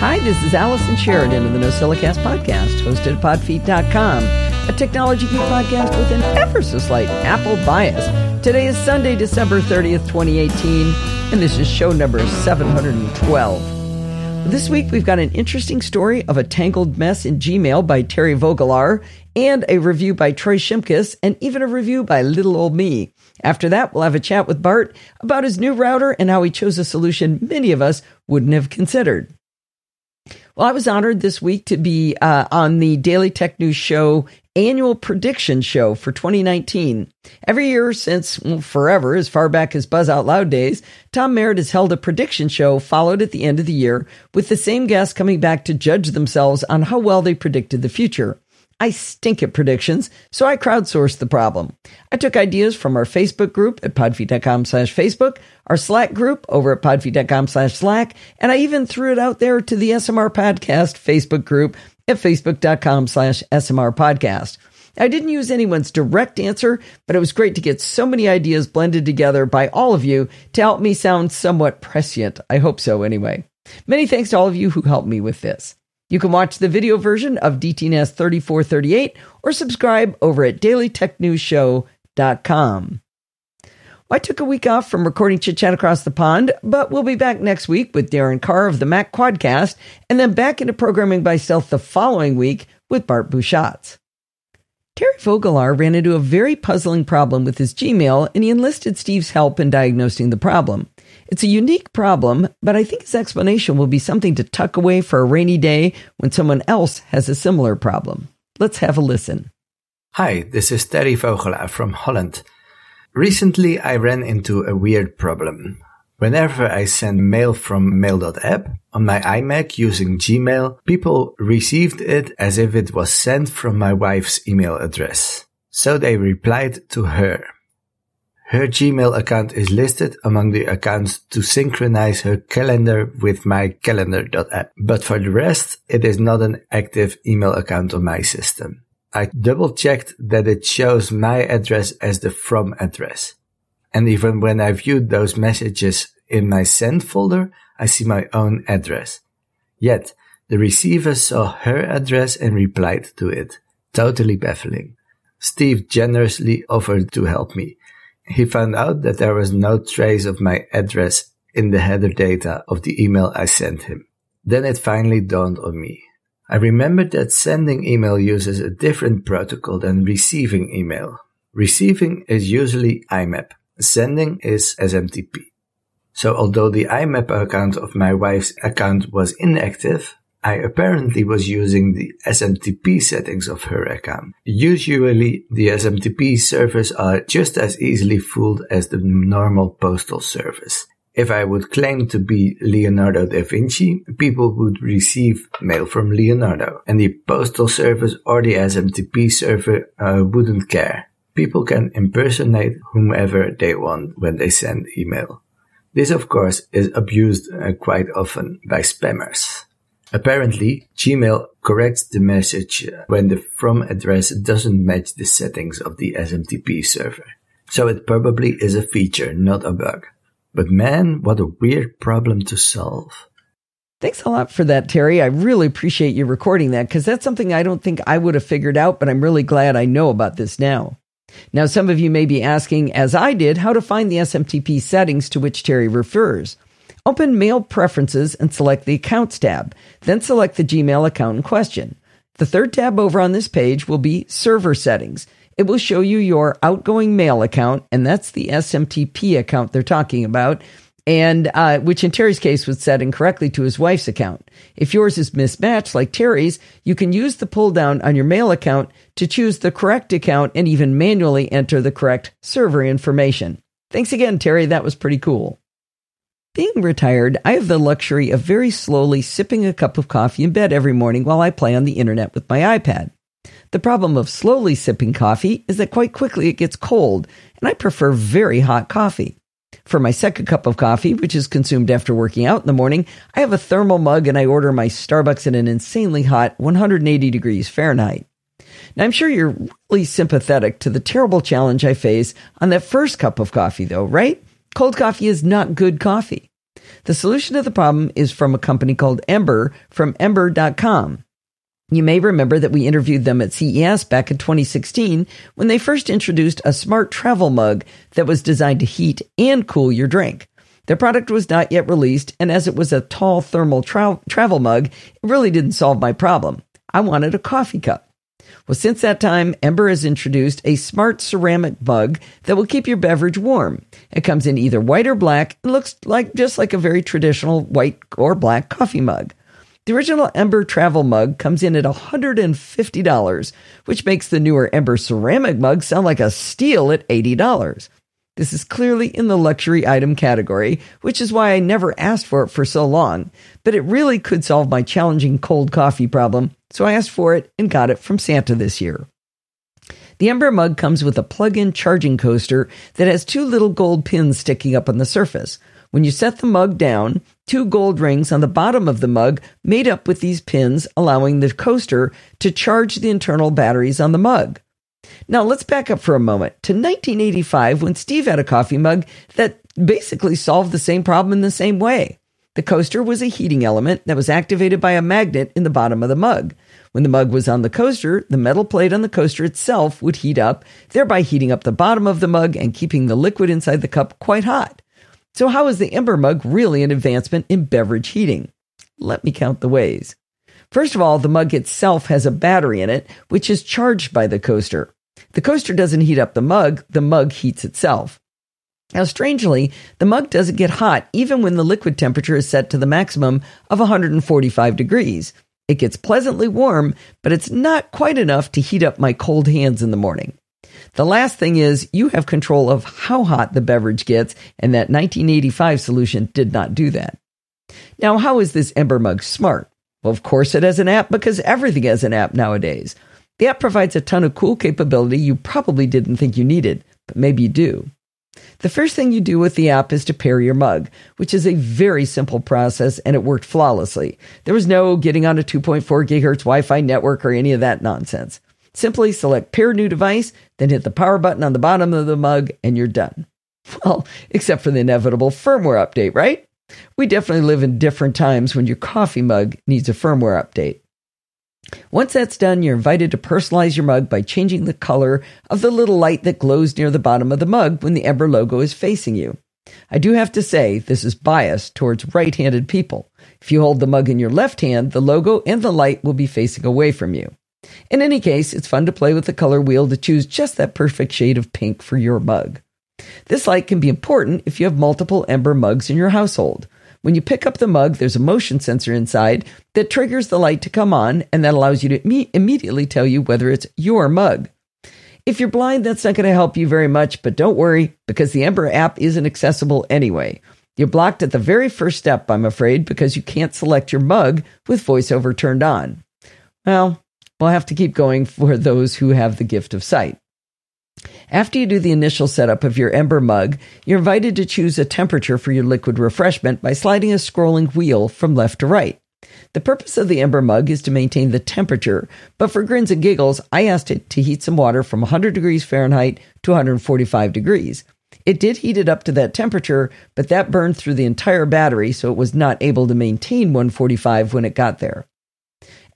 Hi, this is Allison Sheridan of the NosillaCast podcast, hosted at podfeet.com, a technology geek podcast with an ever so slight Apple bias. Today is Sunday, December 30th, 2018, and this is show number 712. This week, we've got an interesting story of a tangled mess in Gmail by Terry Vogelaar, and a review by Troy Shimkus, and even a review by Little Old Me. After that, we'll have a chat with Bart about his new router and how he chose a solution many of us wouldn't have considered. Well, I was honored this week to be uh, on the Daily Tech News Show annual prediction show for 2019. Every year since well, forever, as far back as Buzz Out Loud days, Tom Merritt has held a prediction show followed at the end of the year with the same guests coming back to judge themselves on how well they predicted the future. I stink at predictions, so I crowdsourced the problem. I took ideas from our Facebook group at podfeet.com slash Facebook, our Slack group over at podfeet.com slash Slack, and I even threw it out there to the SMR Podcast Facebook group at facebook.com slash SMR Podcast. I didn't use anyone's direct answer, but it was great to get so many ideas blended together by all of you to help me sound somewhat prescient. I hope so anyway. Many thanks to all of you who helped me with this. You can watch the video version of DTNS 3438 or subscribe over at dailytechnewsshow.com. I took a week off from recording Chit Chat Across the Pond, but we'll be back next week with Darren Carr of the Mac Quadcast, and then back into programming by stealth the following week with Bart Busschots. Terry Vogelaar ran into a very puzzling problem with his Gmail, and he enlisted Steve's help in diagnosing the problem. It's a unique problem, but I think his explanation will be something to tuck away for a rainy day when someone else has a similar problem. Let's have a listen. Hi, this is Terry Vogelaar from Holland. Recently, I ran into a weird problem. Whenever I send mail from mail.app on my iMac using Gmail, people received it as if it was sent from my wife's email address. So they replied to her. Her Gmail account is listed among the accounts to synchronize her calendar with my calendar.app. But for the rest, it is not an active email account on my system. I double checked that it shows my address as the from address. And even when I viewed those messages in my send folder, I see my own address. Yet the receiver saw her address and replied to it. Totally baffling. Steve generously offered to help me he found out that there was no trace of my address in the header data of the email I sent him. Then it finally dawned on me. I remembered that sending email uses a different protocol than receiving email. Receiving is usually IMAP. Sending is SMTP. So although the IMAP account of my wife's account was inactive, I apparently was using the SMTP settings of her account. Usually, the SMTP servers are just as easily fooled as the normal postal service. If I would claim to be Leonardo da Vinci, people would receive mail from Leonardo, and the postal service or the SMTP server uh, wouldn't care. People can impersonate whomever they want when they send email. This, of course, is abused uh, quite often by spammers. Apparently, Gmail corrects the message when the from address doesn't match the settings of the SMTP server. So it probably is a feature, not a bug. But man, what a weird problem to solve. Thanks a lot for that, Terry. I really appreciate you recording that because that's something I don't think I would have figured out, but I'm really glad I know about this now. Now, some of you may be asking, as I did, how to find the SMTP settings to which Terry refers. Open Mail Preferences and select the Accounts tab. Then select the Gmail account in question. The third tab over on this page will be Server Settings. It will show you your outgoing mail account, and that's the SMTP account they're talking about, and uh, which in Terry's case was set incorrectly to his wife's account. If yours is mismatched like Terry's, you can use the pull down on your mail account to choose the correct account and even manually enter the correct server information. Thanks again, Terry. That was pretty cool. Being retired, I have the luxury of very slowly sipping a cup of coffee in bed every morning while I play on the internet with my iPad. The problem of slowly sipping coffee is that quite quickly it gets cold, and I prefer very hot coffee. For my second cup of coffee, which is consumed after working out in the morning, I have a thermal mug and I order my Starbucks at an insanely hot 180 degrees Fahrenheit. Now, I'm sure you're really sympathetic to the terrible challenge I face on that first cup of coffee, though, right? Cold coffee is not good coffee. The solution to the problem is from a company called Ember from Ember.com. You may remember that we interviewed them at CES back in 2016 when they first introduced a smart travel mug that was designed to heat and cool your drink. Their product was not yet released, and as it was a tall thermal tra- travel mug, it really didn't solve my problem. I wanted a coffee cup. Well, since that time, Ember has introduced a smart ceramic mug that will keep your beverage warm. It comes in either white or black and looks like just like a very traditional white or black coffee mug. The original Ember travel mug comes in at $150, which makes the newer Ember ceramic mug sound like a steal at $80. This is clearly in the luxury item category, which is why I never asked for it for so long, but it really could solve my challenging cold coffee problem, so I asked for it and got it from Santa this year. The Ember mug comes with a plug in charging coaster that has two little gold pins sticking up on the surface. When you set the mug down, two gold rings on the bottom of the mug made up with these pins, allowing the coaster to charge the internal batteries on the mug. Now let's back up for a moment to 1985 when Steve had a coffee mug that basically solved the same problem in the same way. The coaster was a heating element that was activated by a magnet in the bottom of the mug. When the mug was on the coaster, the metal plate on the coaster itself would heat up, thereby heating up the bottom of the mug and keeping the liquid inside the cup quite hot. So, how is the Ember mug really an advancement in beverage heating? Let me count the ways. First of all, the mug itself has a battery in it, which is charged by the coaster. The coaster doesn't heat up the mug, the mug heats itself. Now, strangely, the mug doesn't get hot even when the liquid temperature is set to the maximum of 145 degrees. It gets pleasantly warm, but it's not quite enough to heat up my cold hands in the morning. The last thing is you have control of how hot the beverage gets, and that 1985 solution did not do that. Now, how is this Ember mug smart? Well, of course, it has an app because everything has an app nowadays. The app provides a ton of cool capability you probably didn't think you needed, but maybe you do. The first thing you do with the app is to pair your mug, which is a very simple process and it worked flawlessly. There was no getting on a 2.4 gigahertz Wi Fi network or any of that nonsense. Simply select pair new device, then hit the power button on the bottom of the mug, and you're done. Well, except for the inevitable firmware update, right? We definitely live in different times when your coffee mug needs a firmware update. Once that's done, you're invited to personalize your mug by changing the color of the little light that glows near the bottom of the mug when the Ember logo is facing you. I do have to say, this is biased towards right handed people. If you hold the mug in your left hand, the logo and the light will be facing away from you. In any case, it's fun to play with the color wheel to choose just that perfect shade of pink for your mug. This light can be important if you have multiple Ember mugs in your household. When you pick up the mug, there's a motion sensor inside that triggers the light to come on, and that allows you to imme- immediately tell you whether it's your mug. If you're blind, that's not going to help you very much, but don't worry because the Ember app isn't accessible anyway. You're blocked at the very first step, I'm afraid, because you can't select your mug with voiceover turned on. Well, we'll have to keep going for those who have the gift of sight. After you do the initial setup of your Ember mug, you're invited to choose a temperature for your liquid refreshment by sliding a scrolling wheel from left to right. The purpose of the Ember mug is to maintain the temperature, but for grins and giggles, I asked it to heat some water from 100 degrees Fahrenheit to 145 degrees. It did heat it up to that temperature, but that burned through the entire battery, so it was not able to maintain 145 when it got there.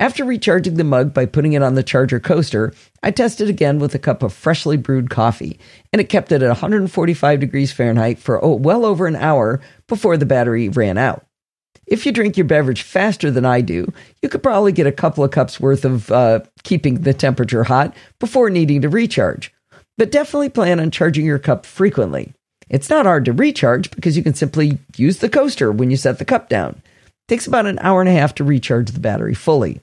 After recharging the mug by putting it on the charger coaster, I tested again with a cup of freshly brewed coffee, and it kept it at 145 degrees Fahrenheit for well over an hour before the battery ran out. If you drink your beverage faster than I do, you could probably get a couple of cups worth of uh, keeping the temperature hot before needing to recharge. But definitely plan on charging your cup frequently. It's not hard to recharge because you can simply use the coaster when you set the cup down. Takes about an hour and a half to recharge the battery fully.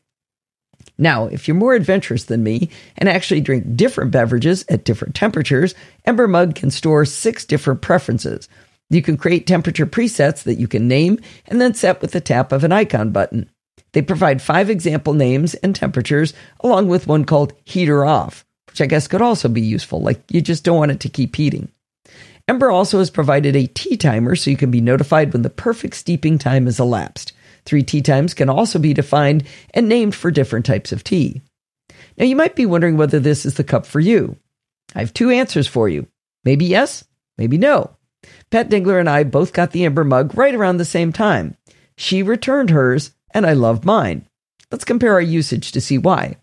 Now, if you're more adventurous than me and actually drink different beverages at different temperatures, Ember Mug can store six different preferences. You can create temperature presets that you can name and then set with the tap of an icon button. They provide five example names and temperatures, along with one called heater off, which I guess could also be useful, like you just don't want it to keep heating. Ember also has provided a tea timer so you can be notified when the perfect steeping time has elapsed. Three tea times can also be defined and named for different types of tea. Now, you might be wondering whether this is the cup for you. I have two answers for you. Maybe yes, maybe no. Pat Dengler and I both got the Ember mug right around the same time. She returned hers, and I love mine. Let's compare our usage to see why.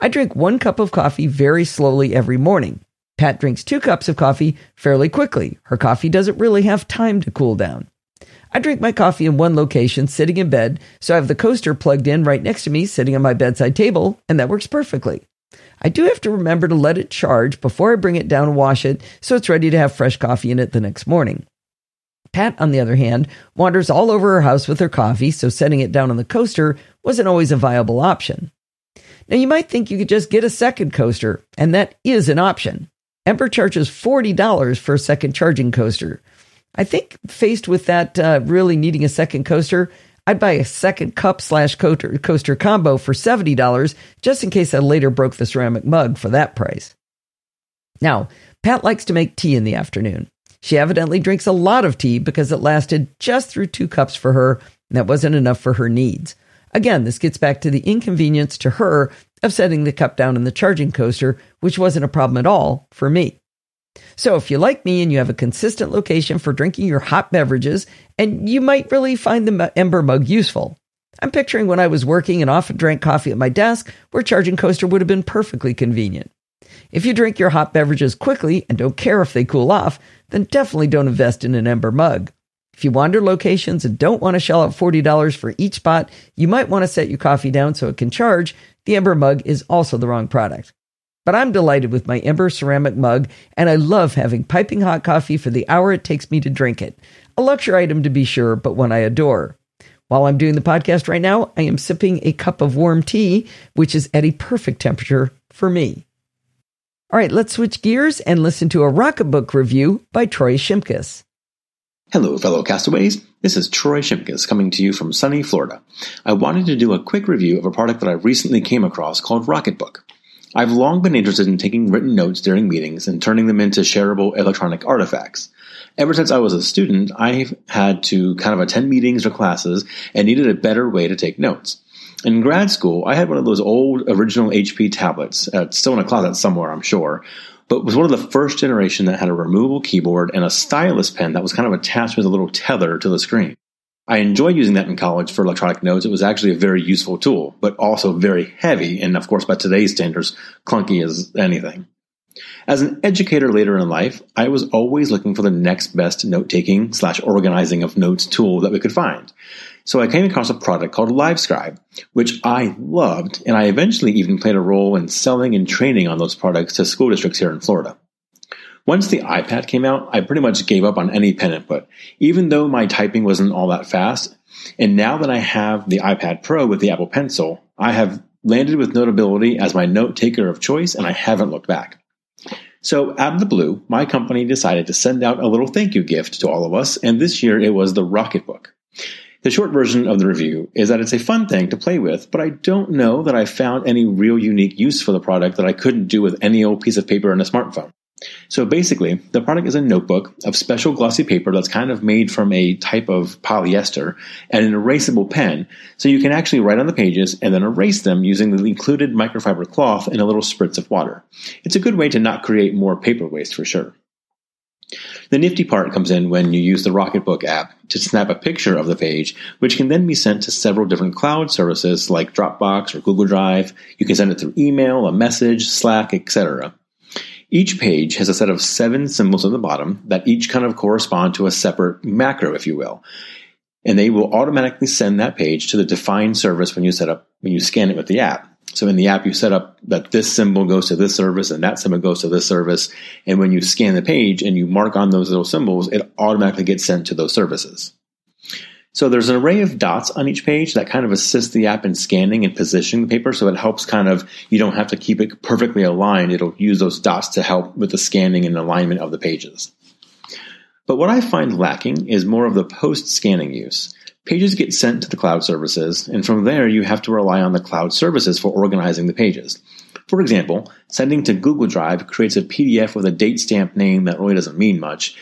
I drink one cup of coffee very slowly every morning. Pat drinks two cups of coffee fairly quickly. Her coffee doesn't really have time to cool down. I drink my coffee in one location, sitting in bed, so I have the coaster plugged in right next to me, sitting on my bedside table, and that works perfectly. I do have to remember to let it charge before I bring it down and wash it so it's ready to have fresh coffee in it the next morning. Pat, on the other hand, wanders all over her house with her coffee, so setting it down on the coaster wasn't always a viable option. Now, you might think you could just get a second coaster, and that is an option. Ember charges $40 for a second charging coaster. I think faced with that uh, really needing a second coaster, I'd buy a second cup slash coaster combo for $70 just in case I later broke the ceramic mug for that price. Now, Pat likes to make tea in the afternoon. She evidently drinks a lot of tea because it lasted just through two cups for her, and that wasn't enough for her needs. Again, this gets back to the inconvenience to her of setting the cup down in the charging coaster, which wasn't a problem at all for me. So, if you like me and you have a consistent location for drinking your hot beverages, and you might really find the Ember mug useful. I'm picturing when I was working and often drank coffee at my desk, where charging coaster would have been perfectly convenient. If you drink your hot beverages quickly and don't care if they cool off, then definitely don't invest in an Ember mug. If you wander locations and don't want to shell out $40 for each spot, you might want to set your coffee down so it can charge. The Ember mug is also the wrong product. But I'm delighted with my Ember ceramic mug, and I love having piping hot coffee for the hour it takes me to drink it. A luxury item to be sure, but one I adore. While I'm doing the podcast right now, I am sipping a cup of warm tea, which is at a perfect temperature for me. All right, let's switch gears and listen to a Rocketbook review by Troy Shimkus. Hello, fellow castaways. This is Troy Shimkus coming to you from sunny Florida. I wanted to do a quick review of a product that I recently came across called Rocketbook. I've long been interested in taking written notes during meetings and turning them into shareable electronic artifacts. Ever since I was a student, I've had to kind of attend meetings or classes and needed a better way to take notes. In grad school, I had one of those old original HP tablets, uh, still in a closet somewhere, I'm sure, but was one of the first generation that had a removable keyboard and a stylus pen that was kind of attached with a little tether to the screen. I enjoyed using that in college for electronic notes. It was actually a very useful tool, but also very heavy, and of course, by today's standards, clunky as anything. As an educator later in life, I was always looking for the next best note taking slash organizing of notes tool that we could find. So I came across a product called LiveScribe, which I loved, and I eventually even played a role in selling and training on those products to school districts here in Florida. Once the iPad came out, I pretty much gave up on any pen input, even though my typing wasn't all that fast. And now that I have the iPad Pro with the Apple Pencil, I have landed with Notability as my note taker of choice, and I haven't looked back. So, out of the blue, my company decided to send out a little thank you gift to all of us, and this year it was the Rocketbook. The short version of the review is that it's a fun thing to play with, but I don't know that I found any real unique use for the product that I couldn't do with any old piece of paper and a smartphone. So basically, the product is a notebook of special glossy paper that's kind of made from a type of polyester and an erasable pen, so you can actually write on the pages and then erase them using the included microfiber cloth and a little spritz of water. It's a good way to not create more paper waste for sure. The nifty part comes in when you use the Rocketbook app to snap a picture of the page, which can then be sent to several different cloud services like Dropbox or Google Drive. You can send it through email, a message, Slack, etc. Each page has a set of seven symbols at the bottom that each kind of correspond to a separate macro, if you will. And they will automatically send that page to the defined service when you set up, when you scan it with the app. So in the app, you set up that this symbol goes to this service and that symbol goes to this service. And when you scan the page and you mark on those little symbols, it automatically gets sent to those services. So there's an array of dots on each page that kind of assist the app in scanning and positioning the paper. So it helps kind of, you don't have to keep it perfectly aligned. It'll use those dots to help with the scanning and alignment of the pages. But what I find lacking is more of the post scanning use. Pages get sent to the cloud services, and from there you have to rely on the cloud services for organizing the pages. For example, sending to Google Drive creates a PDF with a date stamp name that really doesn't mean much,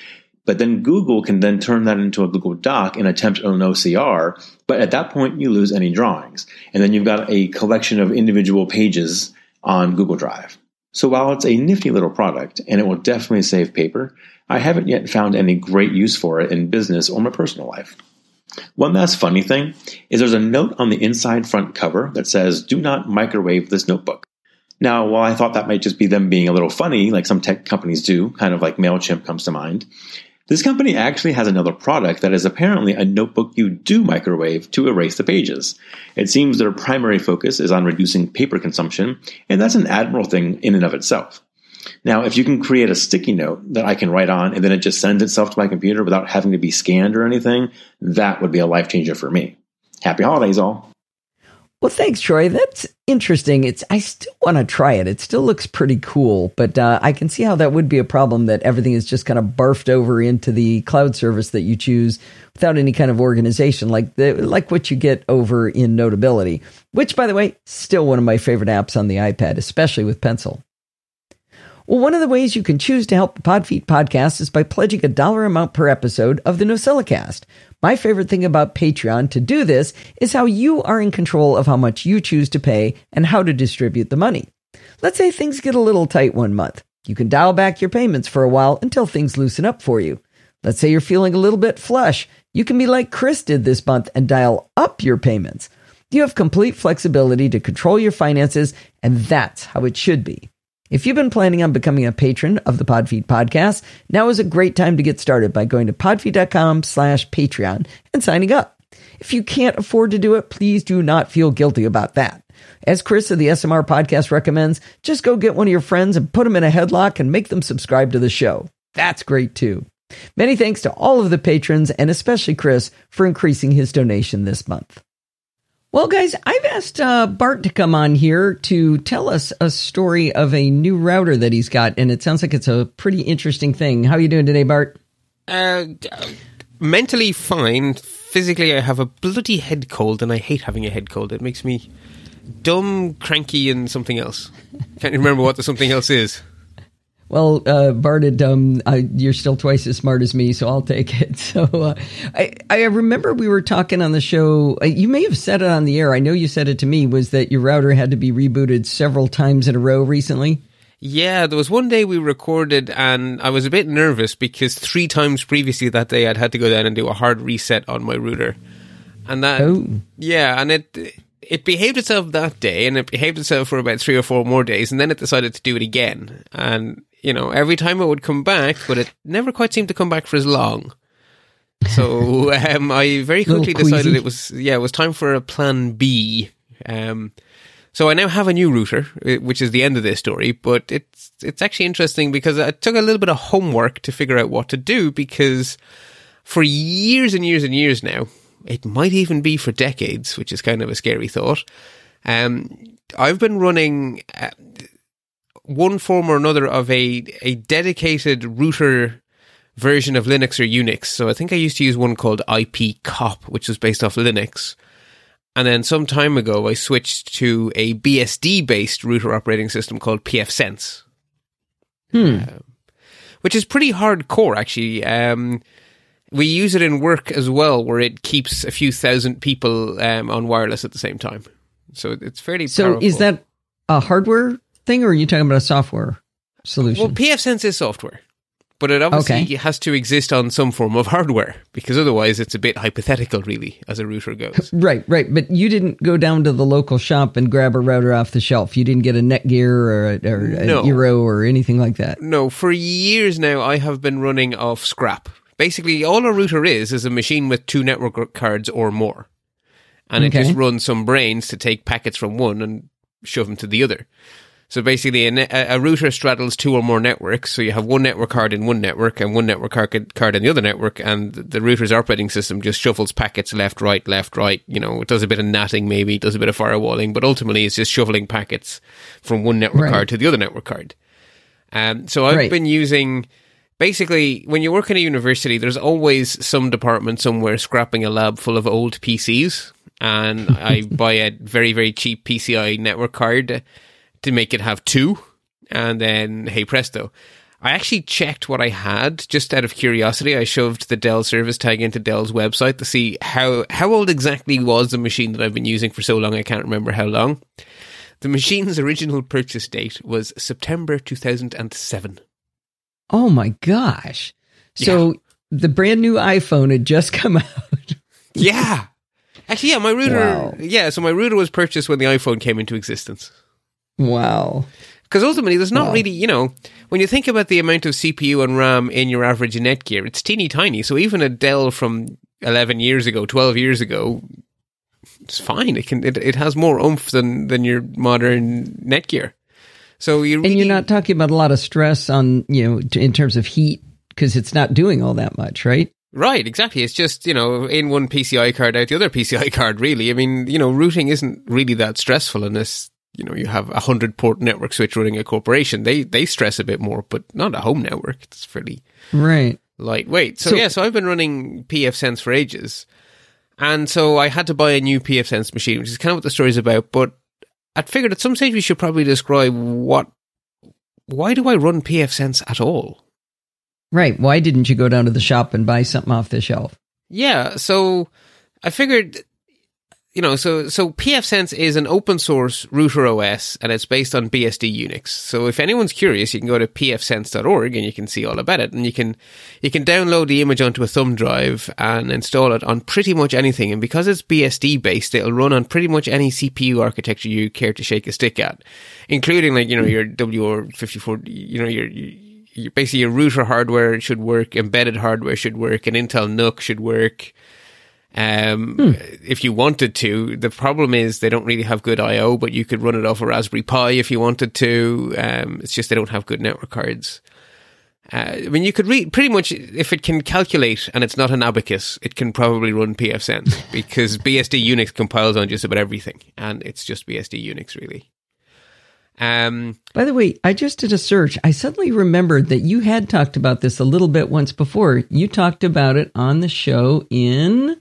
but then Google can then turn that into a Google Doc and attempt an OCR. But at that point, you lose any drawings. And then you've got a collection of individual pages on Google Drive. So while it's a nifty little product, and it will definitely save paper, I haven't yet found any great use for it in business or my personal life. One last funny thing is there's a note on the inside front cover that says, do not microwave this notebook. Now, while I thought that might just be them being a little funny, like some tech companies do, kind of like MailChimp comes to mind, this company actually has another product that is apparently a notebook you do microwave to erase the pages. It seems their primary focus is on reducing paper consumption, and that's an admirable thing in and of itself. Now, if you can create a sticky note that I can write on and then it just sends itself to my computer without having to be scanned or anything, that would be a life changer for me. Happy holidays, all. Well, thanks, Troy. That's interesting. It's I still want to try it. It still looks pretty cool, but uh, I can see how that would be a problem that everything is just kind of barfed over into the cloud service that you choose without any kind of organization, like the like what you get over in Notability. Which, by the way, still one of my favorite apps on the iPad, especially with Pencil. Well, one of the ways you can choose to help the Podfeet podcast is by pledging a dollar amount per episode of the NosillaCast. My favorite thing about Patreon to do this is how you are in control of how much you choose to pay and how to distribute the money. Let's say things get a little tight one month. You can dial back your payments for a while until things loosen up for you. Let's say you're feeling a little bit flush. You can be like Chris did this month and dial up your payments. You have complete flexibility to control your finances, and that's how it should be. If you've been planning on becoming a patron of the Podfeet podcast, now is a great time to get started by going to podfeet.com slash Patreon and signing up. If you can't afford to do it, please do not feel guilty about that. As Chris of the SMR podcast recommends, just go get one of your friends and put them in a headlock and make them subscribe to the show. That's great too. Many thanks to all of the patrons and especially Chris for increasing his donation this month. Well, guys, I've asked uh, Bart to come on here to tell us a story of a new router that he's got, and it sounds like it's a pretty interesting thing. How are you doing today, Bart? Uh, mentally fine. Physically, I have a bloody head cold, and I hate having a head cold. It makes me dumb, cranky, and something else. Can't remember what the something else is. Well, uh, Bart, um, I, you're still twice as smart as me, so I'll take it. So uh, I, I remember we were talking on the show. Uh, you may have said it on the air. I know you said it to me. Was that your router had to be rebooted several times in a row recently? Yeah, there was one day we recorded, and I was a bit nervous because three times previously that day I'd had to go down and do a hard reset on my router, and that Oh. yeah, and it it behaved itself that day, and it behaved itself for about three or four more days, and then it decided to do it again, and you know every time it would come back, but it never quite seemed to come back for as long. So um, I very quickly decided it was yeah, it was time for a plan B. Um, so I now have a new router, uh, which is the end of this story. But it's it's actually interesting because I took a little bit of homework to figure out what to do because for years and years and years now, it might even be for decades, which is kind of a scary thought. Um, I've been running uh, one form or another of a a dedicated router version of Linux or Unix. So I think I used to use one called IPCOP, which was based off Linux. And then some time ago, I switched to a BSD based router operating system called pfSense, Hmm. which is pretty hardcore, actually. Um, we use it in work as well, where it keeps a few thousand people um, on wireless at the same time. So it's fairly So powerful. is that a hardware thing, or are you talking about a software solution? Well, pfSense is software, but it obviously Okay. has to exist on some form of hardware because otherwise it's a bit hypothetical, really, as a router goes. Right, right. But you didn't go down to the local shop and grab a router off the shelf. You didn't get a Netgear or a, or No. Eero or anything like that. no, for years now, I have been running off scrap. Basically, all a router is is a machine with two network cards or more, and it just runs some brains to take packets from one and shove them to the other. So basically, a, ne- a router straddles two or more networks. So you have one network card in one network and one network card, in the other network, and the router's operating system just shuffles packets left, right, left, right. You know, it does a bit of natting, maybe, it does a bit of firewalling, but ultimately it's just shoveling packets from one network Right. card to the other network card. Um, so I've Right. been using basically when you work in a university, there's always some department somewhere scrapping a lab full of old PCs, and I buy a very very cheap PCI network card to make it have two, and then hey presto. I actually checked what I had just out of curiosity. I shoved the Dell service tag into Dell's website to see how how old exactly was the machine that I've been using for so long. I can't remember how long. The machine's original purchase date was September 2007. Oh my gosh. So the brand new iPhone had just come out. Yeah. Actually, yeah, my router. Wow. Yeah, so my router was purchased when the iPhone came into existence. Wow. Because ultimately, there's not Wow. really, you know, when you think about the amount of CPU and RAM in your average Netgear, it's teeny tiny. So even a Dell from 11 years ago, 12 years ago, it's fine. It can, it, it has more oomph than than your modern Netgear. So you really, And you're not talking about a lot of stress on, you know, t- in terms of heat because it's not doing all that much, right? Right, exactly. It's just, you know, in one PCI card, out the other PCI card, really. I mean, you know, routing isn't really that stressful unless, you know, you have a hundred port network switch running a corporation. They, they stress a bit more, but not a home network. It's fairly Right. lightweight. So, So- yeah, so I've been running pfSense for ages. And so I had to buy a new pfSense machine, which is kind of what the story's about. But I'd figured at some stage we should probably describe what, why do I run pfSense at all? Right. Why didn't you go down to the shop and buy something off the shelf? Yeah, so I figured, you know, so so pfSense is an open source router OS, and it's based on BSD Unix. So if anyone's curious, you can go to pfsense.org and you can see all about it, and you can you can download the image onto a thumb drive and install it on pretty much anything. And because it's BSD based, it'll run on pretty much any CPU architecture you care to shake a stick at, including like you know your WR54, you know your. your basically your router hardware should work, embedded hardware should work, an Intel NUC should work. Um, if you wanted to, the problem is they don't really have good I/O, but you could run it off a Raspberry Pi if you wanted to. Um, it's just they don't have good network cards. Uh, I mean, you could read pretty much if it can calculate and it's not an abacus, it can probably run pfSense because BSD Unix compiles on just about everything, and it's just BSD Unix really. Um, By the way, I just did a search. I suddenly remembered that you had talked about this a little bit once before. You talked about it on the show in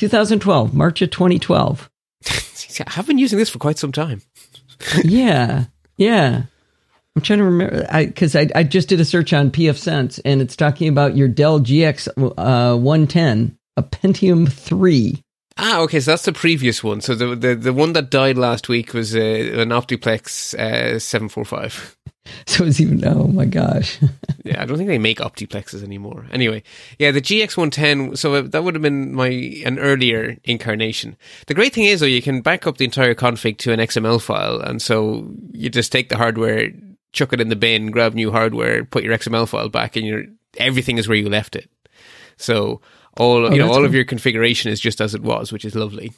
2012, March of 2012. I've been using this for quite some time. yeah, yeah. I'm trying to remember because I, I, just did a search on pfSense and it's talking about your Dell GX uh, 110, a Pentium 3. Ah, okay, so that's the previous one. So the the, the one that died last week was uh, an Optiplex uh, 745. So it's even, oh my gosh. yeah, I don't think they make Optiplexes anymore. Anyway, yeah, the GX110, so that would have been my an earlier incarnation. The great thing is, though, you can back up the entire config to an XML file, and so you just take the hardware, chuck it in the bin, grab new hardware, put your XML file back, and your everything is where you left it. So all Oh, you know, all of your configuration is just as it was, which is lovely.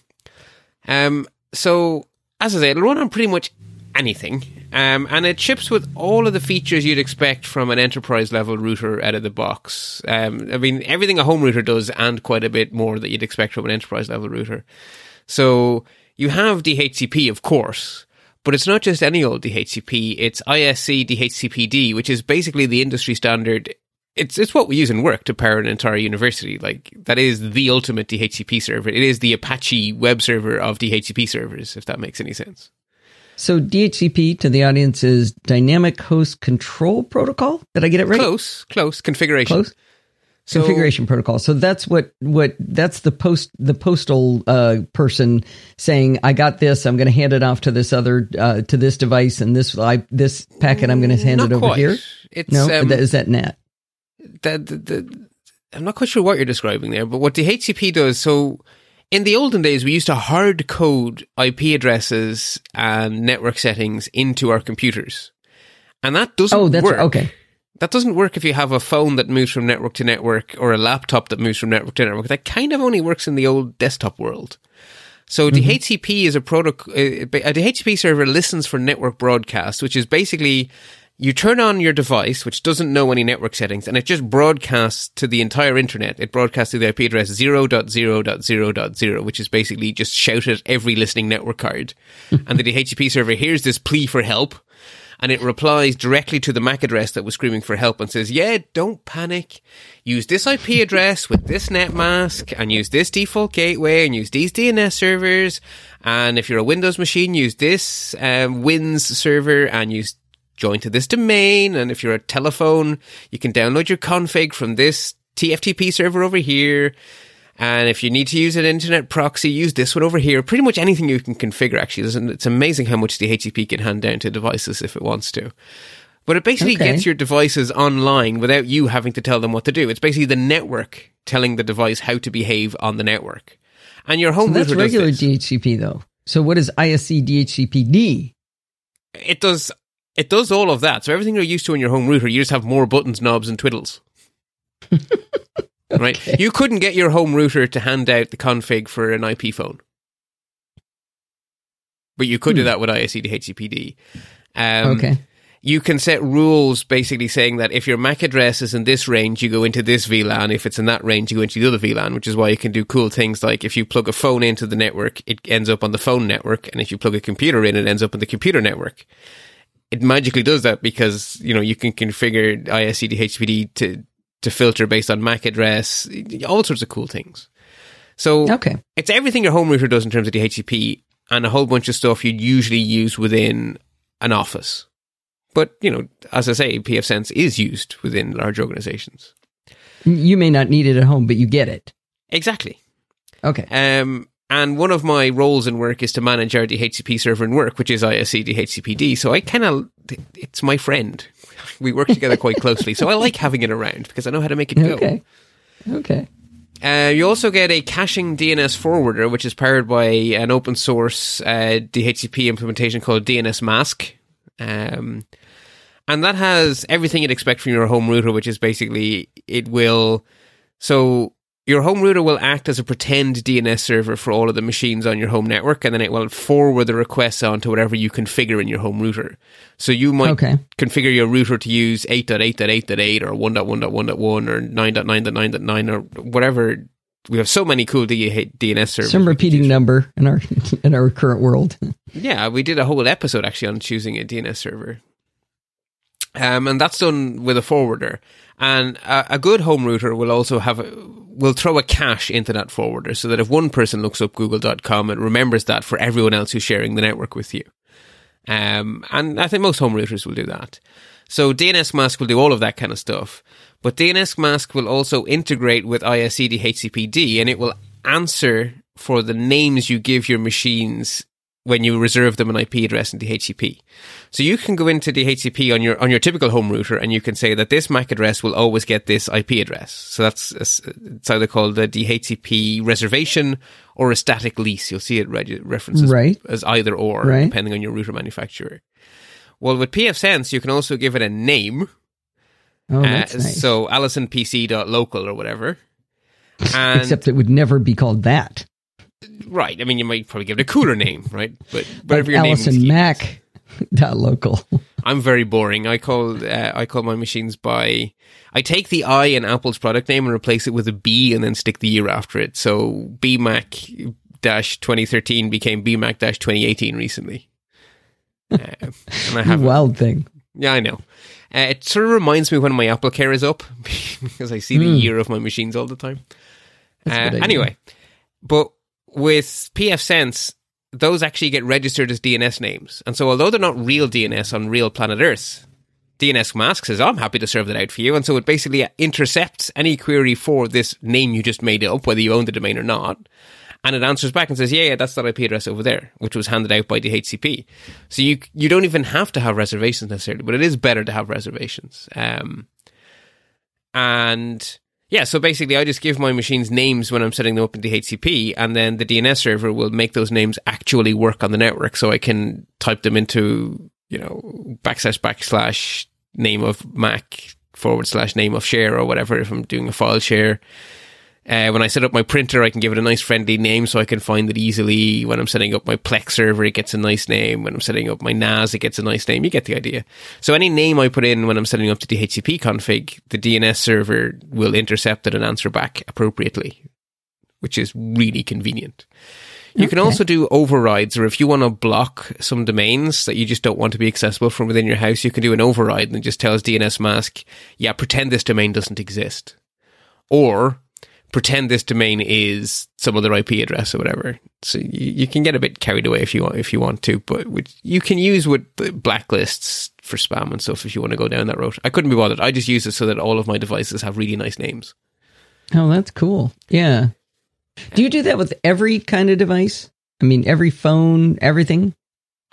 Um, so as I say, it'll run on pretty much anything, um, and it ships with all of the features you'd expect from an enterprise level router out of the box. Um, I mean, everything a home router does, and quite a bit more that you'd expect from an enterprise level router. So you have DHCP, of course. But it's not just any old DHCP, it's ISC DHCPD, which is basically the industry standard it's it's what we use in work to power an entire university. Like that is the ultimate DHCP server. It is the Apache web server of DHCP servers, if that makes any sense. So DHCP to the audience is Dynamic Host Control Protocol. Did I get it right? Close, close configuration. Close. So, configuration protocol. So that's what what that's the post the postal uh, person saying, "I got this. I'm going to hand it off to this other uh, to this device, and this I, this packet I'm going to hand it over quite. here." It's No, um, That- is that NAT? The, the, the, I'm not quite sure what you're describing there, but what DHCP does, so in the olden days, we used to hard code IP addresses and network settings into our computers. And that doesn't Oh, that's work. okay. That doesn't work if you have a phone that moves from network to network or a laptop that moves from network to network. That kind of only works in the old desktop world. So Mm-hmm. DHCP is a protocol. A DHCP server listens for network broadcast, which is basically you turn on your device, which doesn't know any network settings, and it just broadcasts to the entire internet. It broadcasts to the IP address 0.0.0.0, which is basically just shouted at every listening network card. and the DHCP server hears this plea for help, and it replies directly to the MAC address that was screaming for help and says, yeah, don't panic. Use this IP address with this net mask and use this default gateway and use these DNS servers. And if you're a Windows machine, use this um, Wins server and use join to this domain. And if you're a telephone, you can download your config from this TFTP server over here. And if you need to use an internet proxy, use this one over here. Pretty much anything you can configure, actually. It's amazing how much the DHCP can hand down to devices if it wants to. But it basically Okay. gets your devices online without you having to tell them what to do. It's basically the network telling the device how to behave on the network. And your home So that's regular. DHCP though. So what is ISC DHCPD? it does it does all of that. So everything you're used to in your home router, you just have more buttons, knobs, and twiddles. Right? You couldn't get your home router to hand out the config for an IP phone, but you could do that with ISC DHCPD. Um, okay. you can set rules basically saying that if your MAC address is in this range, you go into this VLAN. If it's in that range, you go into the other VLAN, which is why you can do cool things like if you plug a phone into the network, it ends up on the phone network. And if you plug a computer in, it ends up on the computer network. It magically does that because, you know, you can configure ISC DHCPD to, to filter based on MAC address, all sorts of cool things. So Okay. it's everything your home router does in terms of DHCP and a whole bunch of stuff you'd usually use within an office. But, you know, as I say, pfSense is used within large organizations. You may not need it at home, but you get it. Exactly. Okay. Um, and one of my roles in work is to manage our DHCP server in work, which is ISC DHCPD. So I kind of, it's my friend. We work together quite closely. So I like having it around because I know how to make it go. Okay. Okay. Uh, you also get a caching DNS forwarder, which is powered by an open source uh, DHCP implementation called dnsmasq. Um, and that has everything you'd expect from your home router, which is basically it will. So your home router will act as a pretend DNS server for all of the machines on your home network, and then it will forward the requests on to whatever you configure in your home router. So you might Okay. configure your router to use 8.8.8.8 or 1.1.1.1 or 9.9.9.9 or whatever. We have so many cool D- DNS servers. Some repeating number in our in our current world. Yeah, we did a whole episode actually on choosing a DNS server. Um, and that's done with a forwarder. And a, a good home router will also have a, will throw a cache into that forwarder so that if one person looks up google.com, it remembers that for everyone else who's sharing the network with you. Um, and I think most home routers will do that. So dnsmasq will do all of that kind of stuff. But dnsmasq will also integrate with ISC DHCPD and it will answer for the names you give your machines when you reserve them an IP address in DHCP. So you can go into DHCP on your on your typical home router and you can say that this MAC address will always get this IP address. So that's it's either called the DHCP reservation or a static lease. You'll see it references Right. as either or Right. depending on your router manufacturer. Well, with pfSense, you can also give it a name. Oh, Uh, nice. So AllisonPC.local or whatever. And Except it would never be called that. Right, I mean, you might probably give it a cooler name, right? But whatever Like your name Allison scheme is. Mac dot local. I'm very boring. I call uh, I call my machines by I take the I in Apple's product name and replace it with a B and then stick the year after it. So BMac dash 2013 became BMac dash 2018 recently. Uh, and I have Wild thing. yeah, I know. Uh, it sort of reminds me when my Apple Care is up because I see the year of my machines all the time. Hmm. Uh, anyway, but with pfSense, those actually get registered as DNS names. And so, although they're not real DNS on real planet Earth, dnsmasq says, I'm happy to serve that out for you. And so it basically intercepts any query for this name you just made up, whether you own the domain or not. And it answers back and says, yeah, yeah, that's that IP address over there, which was handed out by DHCP. So you, you don't even have to have reservations necessarily, but it is better to have reservations. Um, and yeah, so basically I just give my machines names when I'm setting them up in DHCP and then the DNS server will make those names actually work on the network so I can type them into, you know, backslash backslash name of Mac forward slash name of share or whatever if I'm doing a file share. Uh, when I set up my printer, I can give it a nice friendly name so I can find it easily. When I'm setting up my Plex server, it gets a nice name. When I'm setting up my NAS, it gets a nice name. You get the idea. So any name I put in when I'm setting up the DHCP config, the DNS server will intercept it and answer back appropriately, which is really convenient. You can also do overrides, or if you want to block some domains that you just don't want to be accessible from within your house, you can do an override and it just tells dnsmasq, yeah, pretend this domain doesn't exist. Or pretend this domain is some other IP address or whatever. So you, you can get a bit carried away if you want, if you want to, but which you can use with the blacklists for spam and stuff if you want to go down that road. I couldn't be bothered. I just use it so that all of my devices have really nice names. Oh, that's cool. Yeah. Do you do that with every kind of device? I mean, every phone, everything?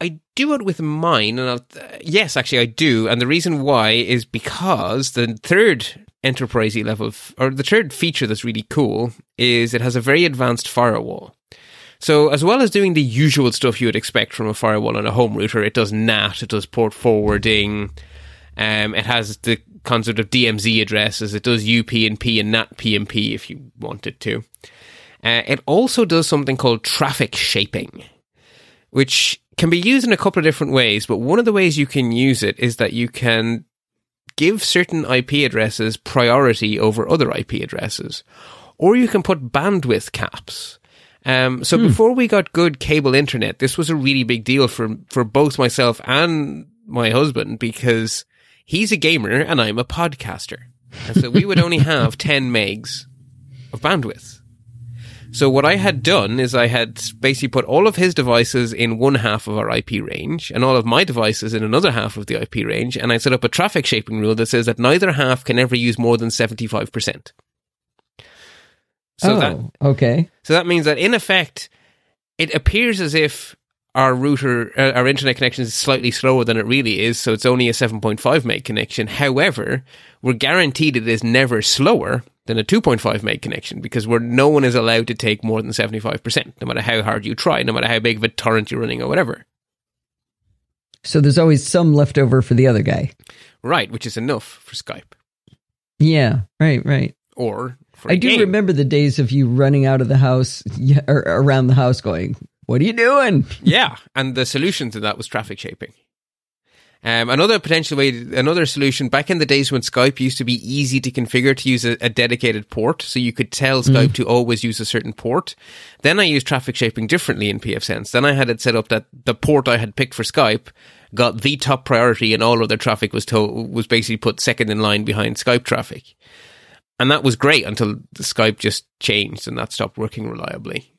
I do it with mine, and I'll, uh, yes, actually, I do. And the reason why is because the third enterprisey level, f- or the third feature that's really cool, is it has a very advanced firewall. So, as well as doing the usual stuff you would expect from a firewall on a home router, it does NAT, it does port forwarding, um, it has the concept of DMZ addresses, it does UPnP and NAT PMP if you wanted to. Uh, it also does something called traffic shaping, which can be used in a couple of different ways. But one of the ways you can use it is that you can give certain IP addresses priority over other IP addresses, or you can put bandwidth caps. Um, so before we got good cable internet, this was a really big deal for for both myself and my husband because he's a gamer and I'm a podcaster, and so we would only have ten megs of bandwidth. So what I had done is I had basically put all of his devices in one half of our IP range and all of my devices in another half of the IP range. And I set up a traffic shaping rule that says that neither half can ever use more than 75%. So oh, that, okay. so that means that in effect, it appears as if our router, uh, our internet connection is slightly slower than it really is. So it's only a 7.5 meg connection. However, we're guaranteed it is never slower than a 2.5 meg connection because where no one is allowed to take more than 75%, no matter how hard you try, no matter how big of a torrent you're running or whatever. So there's always some left over for the other guy. Right, which is enough for Skype Yeah, right, right. or for I do game. remember the days of you running out of the house or around the house going, What are you doing? Yeah, and the solution to that was traffic shaping. Um, another potential way, another solution back in the days when Skype used to be easy to configure to use a, a dedicated port, so you could tell Skype to always use a certain port. Then I used traffic shaping differently in pfSense. Then I had it set up that the port I had picked for Skype got the top priority, and all other traffic was to- was basically put second in line behind Skype traffic. And that was great until the Skype just changed and that stopped working reliably.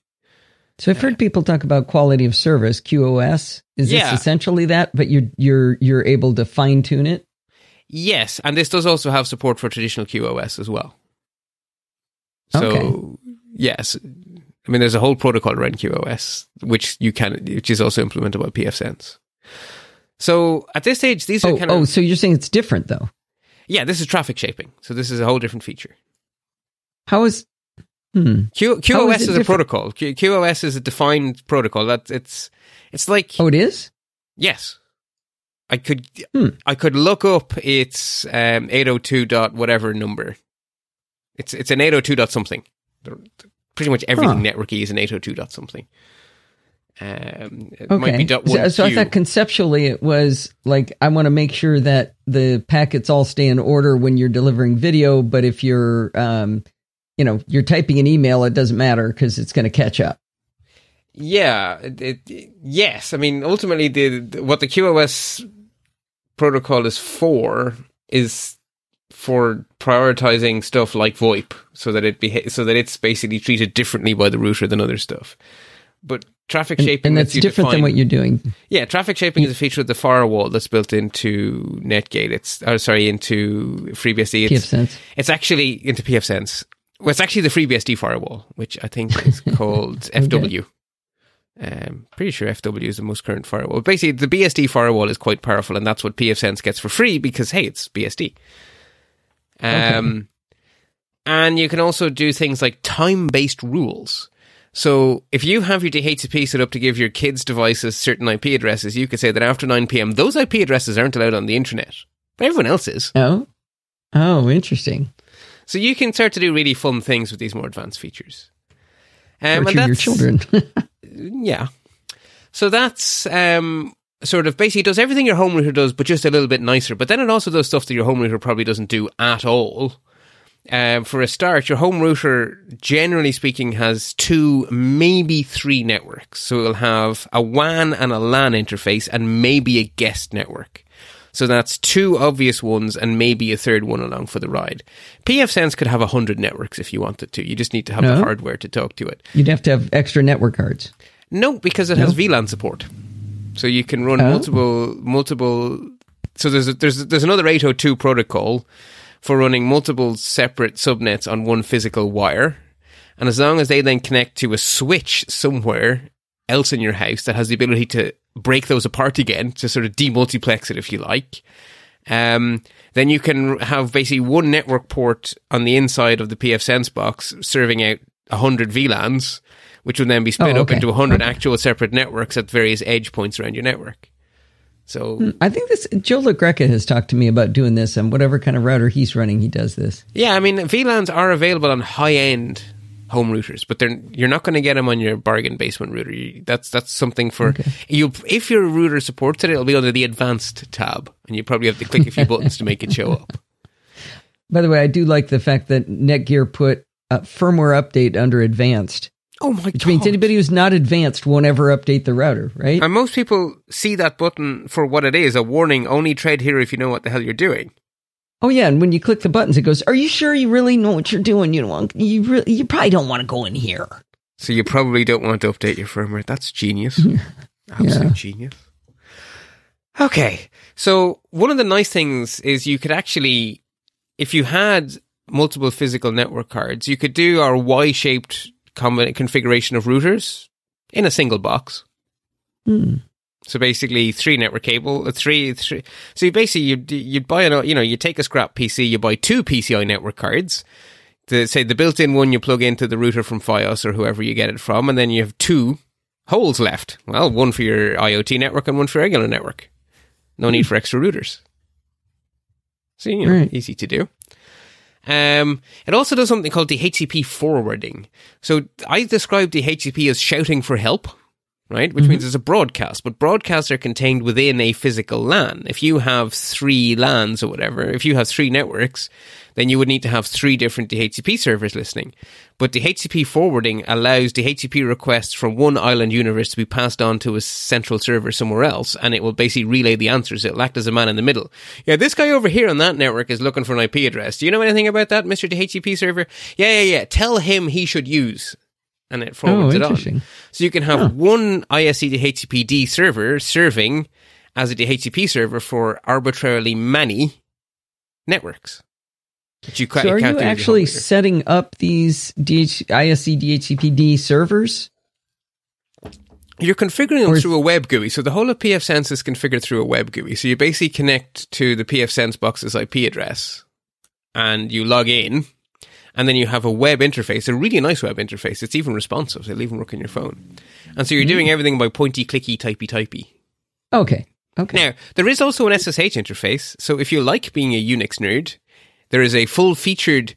So I've heard people talk about quality of service, QoS. Is Yeah. this essentially that? But you're you're you're able to fine tune it? Yes, and this does also have support for traditional QoS as well. So Okay. yes, I mean there's a whole protocol around QoS which you can, which is also implemented by pfSense. So at this stage, these are Oh, kind of oh, so you're saying it's different though. yeah. This is traffic shaping, so this is a whole different feature. How is hmm. Q, How is QoS is a protocol. Q, QoS is a defined protocol. That it's it's like Oh, it is? Yes. I could Hmm. I could look up its um 802 dot whatever number. It's it's an 802 dot something. Pretty much everything Huh. networky is an 802 dot something. Um Okay. be So, so I thought conceptually it was like I want to make sure that the packets all stay in order when you're delivering video, but if you're um you know, you're typing an email, it doesn't matter because it's going to catch up. Yeah, it, it, yes. I mean, ultimately, the, the- what the QoS protocol is for is for prioritizing stuff like VoIP, so that it beha- so that it's basically treated differently by the router than other stuff. But traffic And, shaping and that's different than what you're doing. yeah, traffic shaping is a feature of the firewall that's built into Netgate. It's oh, sorry, into FreeBSD. It's, PFSense. it's actually into PFSense. Well, it's actually the FreeBSD firewall, which I think is called FW. Um, pretty sure FW is the most current firewall. Basically, the BSD firewall is quite powerful, and that's what PFSense gets for free because hey, it's BSD. Um, and you can also do things like time-based rules. So if you have your DHCP set up to give your kids' devices certain IP addresses, you could say that after 9 p.m., those IP addresses aren't allowed on the internet, but everyone else is. Oh, oh, interesting. So you can start to do really fun things with these more advanced features. Um, Torture your children. yeah. So that's um, sort of basically does everything your home router does, but just a little bit nicer. But then it also does stuff that your home router probably doesn't do at all. Um, for a start, your home router, generally speaking, has two, maybe three networks. So it'll have a WAN and a LAN interface and maybe a guest network. So that's two obvious ones and maybe a third one along for the ride. PFSense could have a hundred networks if you wanted to. You just need to have the hardware to talk to it. You'd have to have extra network cards. No, because it has VLAN support, so you can run Oh. multiple multiple. So there's a, there's there's another 802 protocol for running multiple separate subnets on one physical wire, And as long as they then connect to a switch somewhere else in your house that has the ability to break those apart again, to sort of demultiplex it, if you like, um, then you can have basically one network port on the inside of the pfSense box serving out 100 VLANs, which would then be split Oh, up okay. into 100 Okay. actual separate networks at various edge points around your network. So, I think this Joe LaGreca has talked to me about doing this, and whatever kind of router he's running, he does this. yeah, I mean, VLANs are available on high end home routers, but they're you're not going to get them on your bargain basement router. You, that's that's something for you. If your router supports it, it'll be under the advanced tab, and you probably have to click a few buttons to make it show up. By the way, I do like the fact that Netgear put a firmware update under advanced, Oh my which god! means anybody who's not advanced won't ever update the router, right? and most people see that button for what it is—a warning. Only tread here if you know what the hell you're doing. Oh yeah, and when you click the buttons, it goes, "Are you sure you really know what you're doing? You don't, want, you really, you probably don't want to go in here." So you probably don't want to update your firmware. That's genius. Absolute Yeah. genius. Okay. So one of the nice things is you could actually, if you had multiple physical network cards, you could do our Y-shaped configuration of routers in a single box. Hmm. So basically, three network cable, uh, three, three. So you basically you'd you'd buy an, you know, you take a scrap PC, you buy two PCI network cards. The say the built-in one you plug into the router from FiOS or whoever you get it from, and then you have two holes left. Well, one for your IoT network and one for regular network. No need for extra routers. So you know, Right. easy to do. Um, it also does something called the DHCP forwarding. So I describe DHCP as shouting for help, right? Which means mm-hmm. it's a broadcast, but broadcasts are contained within a physical LAN. If you have three LANs or whatever, if you have three networks, then you would need to have three different DHCP servers listening. But DHCP forwarding allows DHCP requests from one island universe to be passed on to a central server somewhere else, and it will basically relay the answers. It'll act as a man in the middle. Yeah, this guy over here on that network is looking for an IP address. Do you know anything about that, Mr. DHCP server? Yeah, yeah, yeah. Tell him he should use. And it forwards Oh, it on. So you can have one ISC DHCPD server serving as a DHCP server for arbitrarily many networks. You, ca- So are you actually with your home setting up these DH, ISC DHCPD servers? You're configuring them Or through a web GUI. So the whole of pfSense is configured through a web GUI. So you basically connect to the pfSense box's IP address and you log in. And then you have a web interface, a really nice web interface. It's even responsive. It'll even work on your phone. And so you're doing Mm. everything by pointy, clicky, typey, typey. Okay. Okay. Now, there is also an SSH interface, so if you like being a Unix nerd, there is a full featured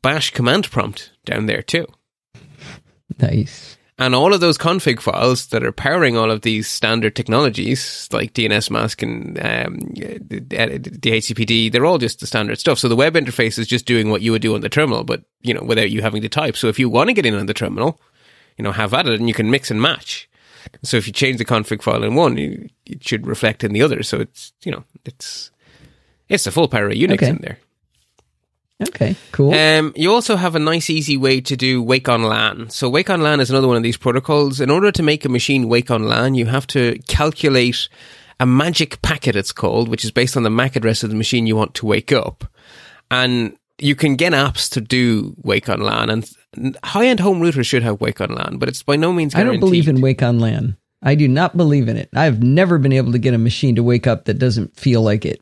bash command prompt down there too. Nice. And all of those config files that are powering all of these standard technologies, like dnsmasq and um, the DHCPD, they're all just the standard stuff. So the web interface is just doing what you would do on the terminal, but you know, without you having to type. So if you want to get in on the terminal, you know, have at it, and you can mix and match. So if you change the config file in one, it should reflect in the other. So it's you know, it's it's the full power of Unix Okay. in there. Okay. Cool. Um, you also have a nice, easy way to do wake on LAN. So wake on LAN is another one of these protocols. In order to make a machine wake on LAN, you have to calculate a magic packet, it's called, which is based on the MAC address of the machine you want to wake up. And you can get apps to do wake on LAN, and high-end home routers should have wake on LAN, but it's by no means I don't believe in Wake on LAN. I do not believe in it. I've never been able to get a machine to wake up that doesn't feel like it.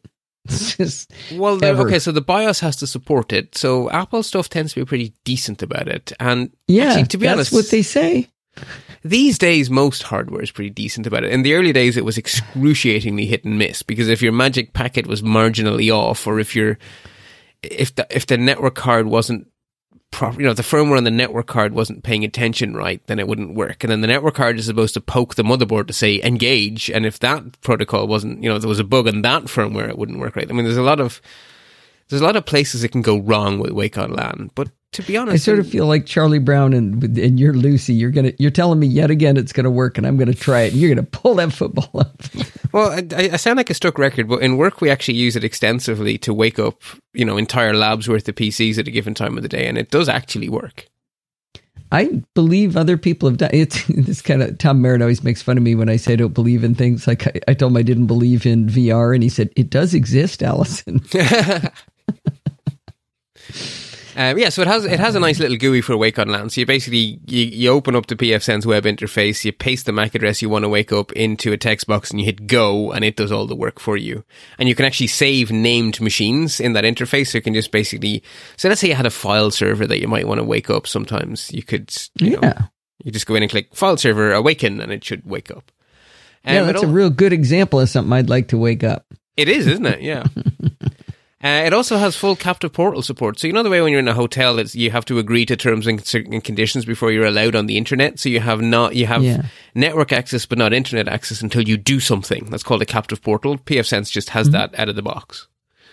Well, okay, so the BIOS has to support it. So Apple stuff tends to be pretty decent about it. And yeah. actually, to be that's honest, what they say. These days, most hardware is pretty decent about it. In the early days, it was excruciatingly hit and miss because if your magic packet was marginally off, or if your if the if the network card wasn't proper, you know, if the firmware on the network card wasn't paying attention right, then it wouldn't work. And then the network card is supposed to poke the motherboard to say engage, and if that protocol wasn't, you know, there was a bug in that firmware, it wouldn't work right. I mean, there's a lot of there's a lot of places it can go wrong with Wake on LAN, but to be honest, I sort of feel like Charlie Brown and and you're Lucy. You're gonna you're telling me yet again it's gonna work, and I'm gonna try it. And you're gonna pull that football up. Well, I, I sound like a stuck record, but in work we actually use it extensively to wake up, you know, entire labs worth of PCs at a given time of the day, and it does actually work. I believe other people have done it's this kind of Tom Merritt always makes fun of me when I say I don't believe in things. Like I, I told him I didn't believe in VR, and he said it does exist, Allison. Um, yeah, so it has it has a nice little GUI for wake on LAN. So you basically you, you open up the pfSense web interface, you paste the MAC address you want to wake up into a text box, and you hit go, and it does all the work for you. And you can actually save named machines in that interface. So you can just basically so let's say you had a file server that you might want to wake up. Sometimes you could you yeah. know you just go in and click file server awaken, and it should wake up. yeah, Um, that's a real good example of something I'd like to wake up. it is, isn't it? Yeah. Uh, it also has full captive portal support. So you know the way when you're in a hotel, it's you have to agree to terms and conditions before you're allowed on the internet. So you have not you have Yeah. network access but not internet access until you do something. That's called a captive portal. PFSense just has that out of the box,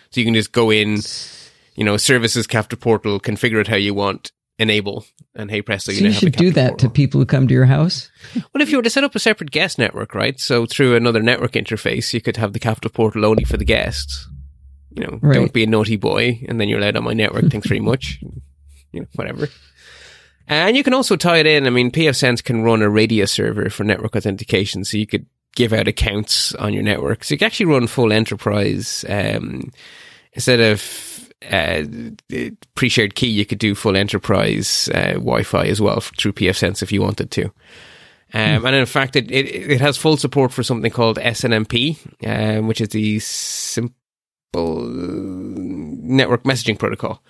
so you can just go in, you know, services captive portal, configure it how you want, enable, and hey presto, So you, now you have should do that portal. to people who come to your house. Well, if you were to set up a separate guest network, right? So through another network interface, you could have the captive portal only for the guests. You know, Right. don't be a naughty boy, and then you're allowed on my network. Thanks very much. You know, whatever. And you can also tie it in. I mean, PFSense can run a radius server for network authentication, so you could give out accounts on your network. So you can actually run full enterprise um, instead of uh, pre-shared key. You could do full enterprise uh, Wi-Fi as well through PFSense if you wanted to. Um, And in fact, it, it, it has full support for something called SNMP, um, which is the Simple Network Messaging Protocol,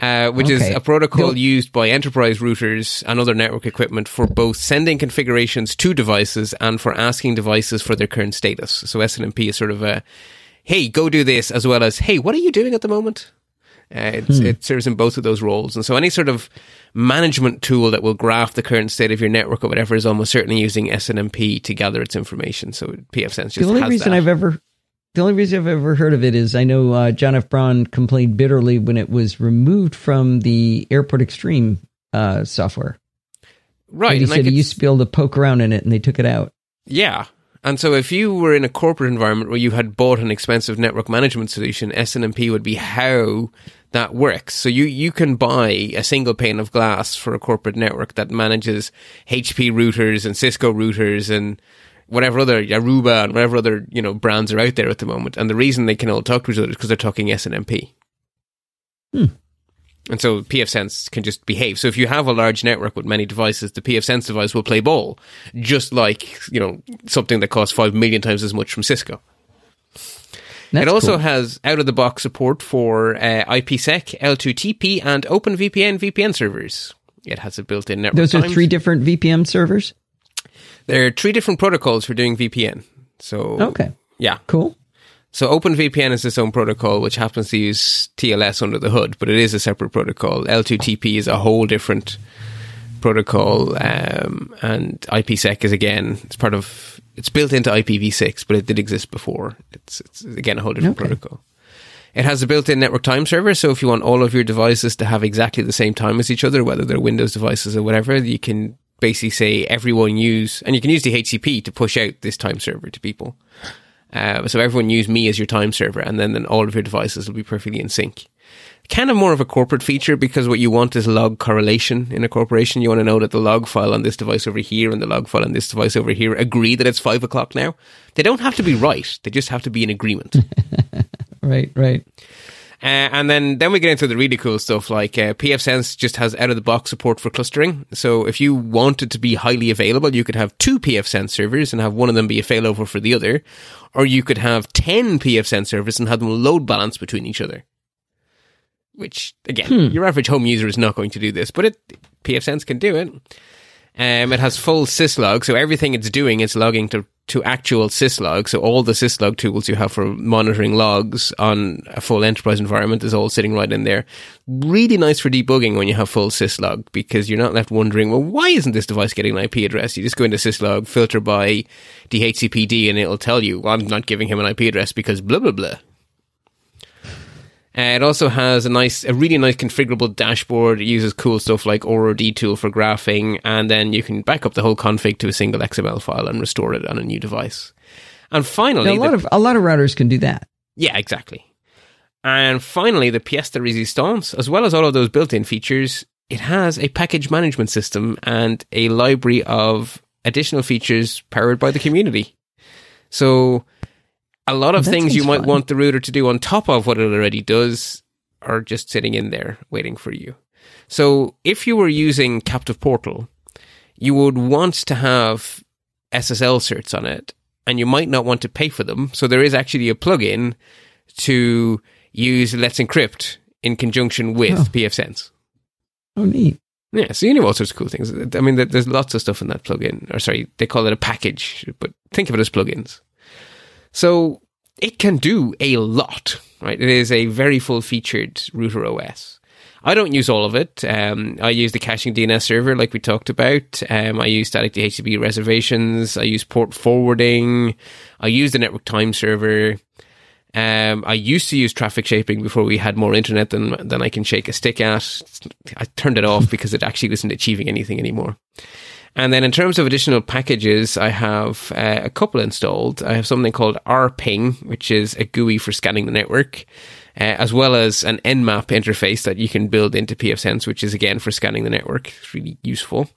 uh, which is a protocol used by enterprise routers and other network equipment for both sending configurations to devices and for asking devices for their current status. So SNMP is sort of a, hey, go do this, as well as, hey, what are you doing at the moment? Uh, it's, It serves in both of those roles. And so any sort of management tool that will graph the current state of your network or whatever is almost certainly using SNMP to gather its information. So PFSense just the only reason that. I've ever the only reason I've ever heard of it is I know uh, John F. Braun complained bitterly when it was removed from the Airport Extreme uh, software. right. And he and said he used to be able to poke around in it, and they took it out. Yeah. And so if you were in a corporate environment where you had bought an expensive network management solution, SNMP would be how that works. So you, you can buy a single pane of glass for a corporate network that manages HP routers and Cisco routers and whatever other Aruba and whatever other, you know, brands are out there at the moment. And the reason they can all talk to each other is because they're talking SNMP. Hmm. And so PFSense can just behave. So if you have a large network with many devices, the PFSense device will play ball, just like, you know, something that costs five million times as much from Cisco. That's it also cool. has out of the box support for uh, IPsec, L2TP, and OpenVPN VPN servers. It has a built in network. those are times. three different VPN servers. There are three different protocols for doing VPN. So, Okay, yeah. cool. So OpenVPN is its own protocol, which happens to use TLS under the hood, but it is a separate protocol. L2TP is a whole different protocol, um, and IPsec is again it's part of it's built into IPv6, but it did exist before. It's it's again a whole different Okay. protocol. It has a built-in network time server, so if you want all of your devices to have exactly the same time as each other, whether they're Windows devices or whatever, you can basically say everyone use, and you can use DHCP to push out this time server to people. Uh, so everyone use me as your time server, and then, then all of your devices will be perfectly in sync. Kind of more of a corporate feature because what you want is log correlation in a corporation. You want to know that the log file on this device over here and the log file on this device over here agree that it's five o'clock now. They don't have to be right; they just have to be in agreement. Right, right. Uh, and then, then we get into the really cool stuff like uh, PFSense just has out of the box support for clustering. So if you wanted to be highly available, you could have two PFSense servers and have one of them be a failover for the other, or you could have 10 PFSense servers and have them load balance between each other. Which, again, your average home user is not going to do this, but it PFSense can do it. Um, it has full syslog, so everything it's doing is logging to, to actual syslog. So all the syslog tools you have for monitoring logs on a full enterprise environment is all sitting right in there. Really nice for debugging when you have full syslog because you're not left wondering, well, why isn't this device getting an IP address? You just go into syslog, filter by DHCPD, and it'll tell you, well, I'm not giving him an IP address because blah, blah, blah. Uh, it also has a nice, a really nice configurable dashboard. It uses cool stuff like RRDtool for graphing, and then you can back up the whole config to a single XML file and restore it on a new device. And finally, Now, a lot the- of a lot of routers can do that. yeah, exactly. And finally, the pièce de résistance, as well as all of those built-in features, it has a package management system and a library of additional features powered by the community. So, a lot of That things you might fun. want the router to do on top of what it already does, are just sitting in there waiting for you. So if you were using Captive Portal, you would want to have SSL certs on it, and you might not want to pay for them. So there is actually a plugin to use Let's Encrypt in conjunction with Oh. pfSense. Oh, neat. Yeah, so you know all sorts of cool things. I mean, there's lots of stuff in that plugin. Or sorry, they call it a package, but think of it as plugins. So it can do a lot, right? It is a very full featured router OS. I don't use all of it. Um, I use the caching DNS server, like we talked about. Um, I use static DHCP reservations. I use port forwarding. I use the network time server. Um, I used to use traffic shaping before we had more internet than than I can shake a stick at. I turned it off because it actually wasn't achieving anything anymore. And then in terms of additional packages, I have uh, a couple installed. I have something called arping, which is a GUI for scanning the network, uh, as well as an Nmap interface that you can build into pfSense, which is again for scanning the network. It's really useful.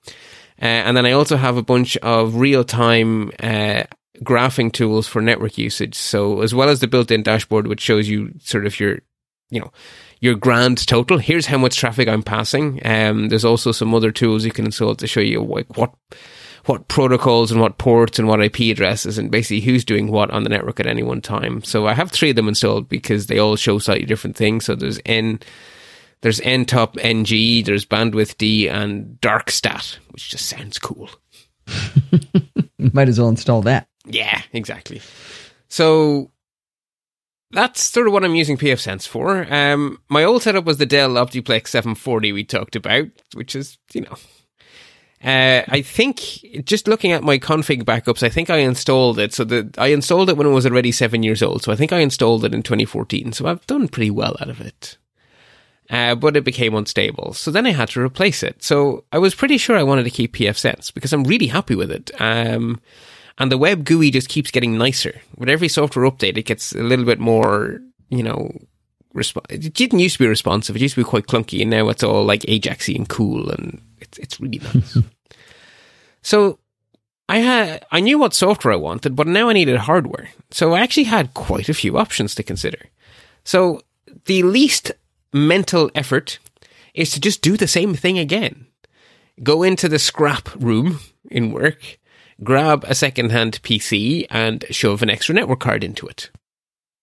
Uh, and then I also have a bunch of real time uh, graphing tools for network usage. So as well as the built-in dashboard, which shows you sort of your, you know, your grand total. Here's how much traffic I'm passing. Um, there's also some other tools you can install to show you like what what protocols and what ports and what IP addresses and basically who's doing what on the network at any one time. So I have three of them installed because they all show slightly different things. So there's N, there's ntopng, there's bandwidthd, and darkstat, which just sounds cool. Might as well install that. Yeah, exactly. So that's sort of what I'm using pfSense for. Um, my old setup was the Dell Optiplex 740 we talked about, which is, you know, uh, I think just looking at my config backups, I think I installed it. So that I installed it when it was already seven years old. So I think I installed it in 2014. So I've done pretty well out of it. Uh, but it became unstable. So then I had to replace it. So I was pretty sure I wanted to keep pfSense because I'm really happy with it. Um, and the web GUI just keeps getting nicer. With every software update, it gets a little bit more, you know, resp- it didn't used to be responsive. It used to be quite clunky, and now it's all like Ajaxy and cool, and it's it's really nice. so I had I knew what software I wanted, but now I needed hardware. So I actually had quite a few options to consider. So the least mental effort is to just do the same thing again. Go into the scrap room in work, grab a second-hand PC and shove an extra network card into it.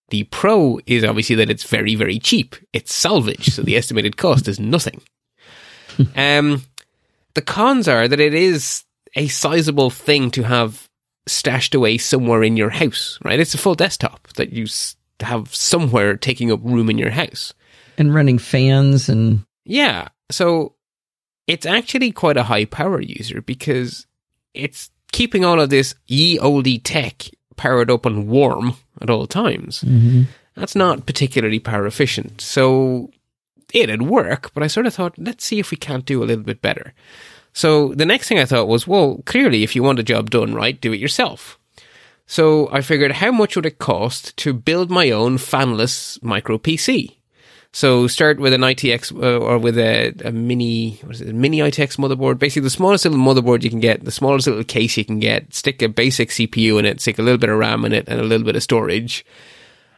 The pro is obviously that it's very, very cheap. It's salvage, so the estimated cost is nothing. um, the cons are that it is a sizable thing to have stashed away somewhere in your house, right? It's a full desktop that you have somewhere taking up room in your house. And running fans and Yeah. So it's actually quite a high power user because it's keeping all of this ye olde tech powered up and warm at all times. Mm-hmm. That's not particularly power efficient. So it'd work, but I sort of thought, let's see if we can't do a little bit better. So the next thing I thought was, well, clearly, if you want a job done right, do it yourself. So I figured, how much would it cost to build my own fanless micro PC? So start with an ITX uh, or with a, a mini, what is it, mini ITX motherboard. Basically, the smallest little motherboard you can get, the smallest little case you can get. Stick a basic CPU in it, stick a little bit of RAM in it, and a little bit of storage.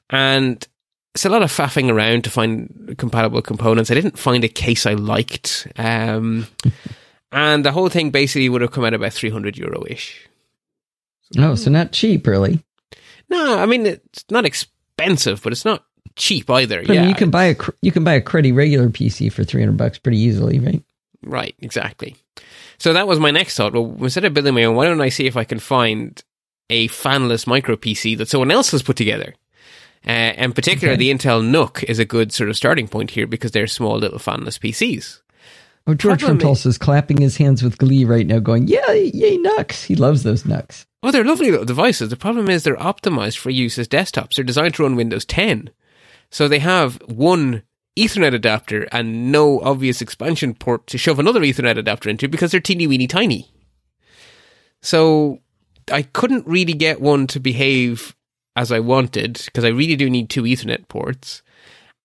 And it's a lot of faffing around to find compatible components. I didn't find a case I liked. Um, and the whole thing basically would have come out about 300 euro ish. oh, so not cheap really. No, I mean, it's not expensive, but it's not cheap either. But yeah. you can buy a you can buy a cruddy regular PC for three hundred bucks pretty easily, right? Right, exactly. So that was my next thought. Well, instead of building my own, why don't I see if I can find a fanless micro PC that someone else has put together? Uh, in particular, Okay. the Intel NUC is a good sort of starting point here because they're small little fanless PCs. Oh, George Problem from Tulsa is clapping his hands with glee right now, going, "Yeah, yay, NUCs!" He loves those NUCs. Oh, they're lovely little devices. The problem is they're optimized for use as desktops. They're designed to run Windows 10. So they have one Ethernet adapter and no obvious expansion port to shove another Ethernet adapter into because they're teeny weeny tiny. So I couldn't really get one to behave as I wanted because I really do need two Ethernet ports.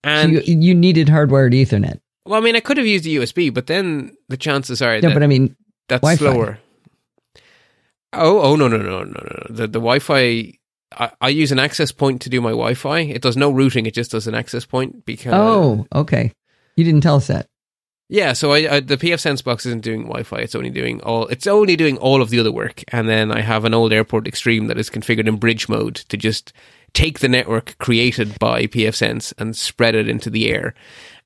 So And you, you needed hardwired Ethernet. well, I mean, I could have used a USB, but then the chances are No, that but I mean, that's Wi-Fi. slower. Oh, oh no, no, no, no, no. The the Wi-Fi I, I use an access point to do my Wi-Fi. It does no routing; it just does an access point because. Oh, okay. You didn't tell us that. Yeah, so I, I, the PF Sense box isn't doing Wi-Fi. It's only doing all. It's only doing all of the other work, and then I have an old Airport Extreme that is configured in bridge mode to just take the network created by PF Sense and spread it into the air.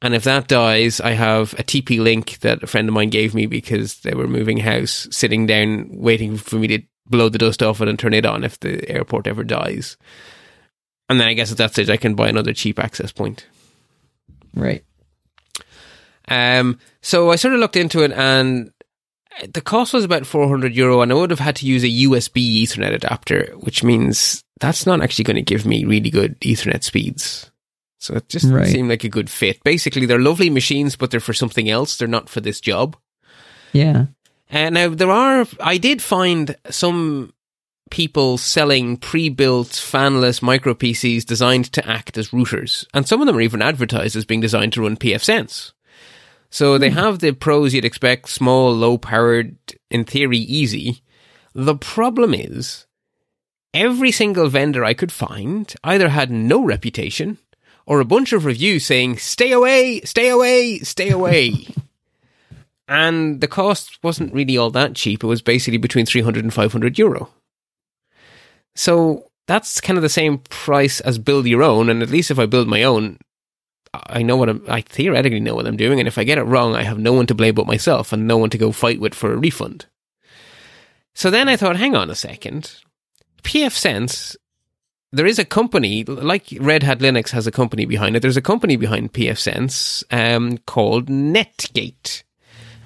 And if that dies, I have a TP link that a friend of mine gave me because they were moving house, sitting down waiting for me to blow the dust off it and turn it on if the airport ever dies. And then I guess at that stage I can buy another cheap access point. Right. Um, so I sort of looked into it and the cost was about 400 euro and I would have had to use a USB Ethernet adapter, which means that's not actually going to give me really good Ethernet speeds. So it just Right. seemed like a good fit. Basically, they're lovely machines, but they're for something else. They're not for this job. Yeah. Uh, now there are, I did find some people selling pre-built fanless micro PCs designed to act as routers, and some of them are even advertised as being designed to run PFSense. So they have the pros you'd expect: small, low-powered, in theory, easy. The problem is, every single vendor I could find either had no reputation or a bunch of reviews saying "Stay away, stay away, stay away." and the cost wasn't really all that cheap. It was basically between 300 and 500 euro. So that's kind of the same price as build your own. And at least if I build my own, I know what I'm, I theoretically know what I'm doing. And if I get it wrong, I have no one to blame but myself and no one to go fight with for a refund. So then I thought, hang on a second. PF Sense, there is a company, like Red Hat Linux has a company behind it. There's a company behind PF Sense um, called Netgate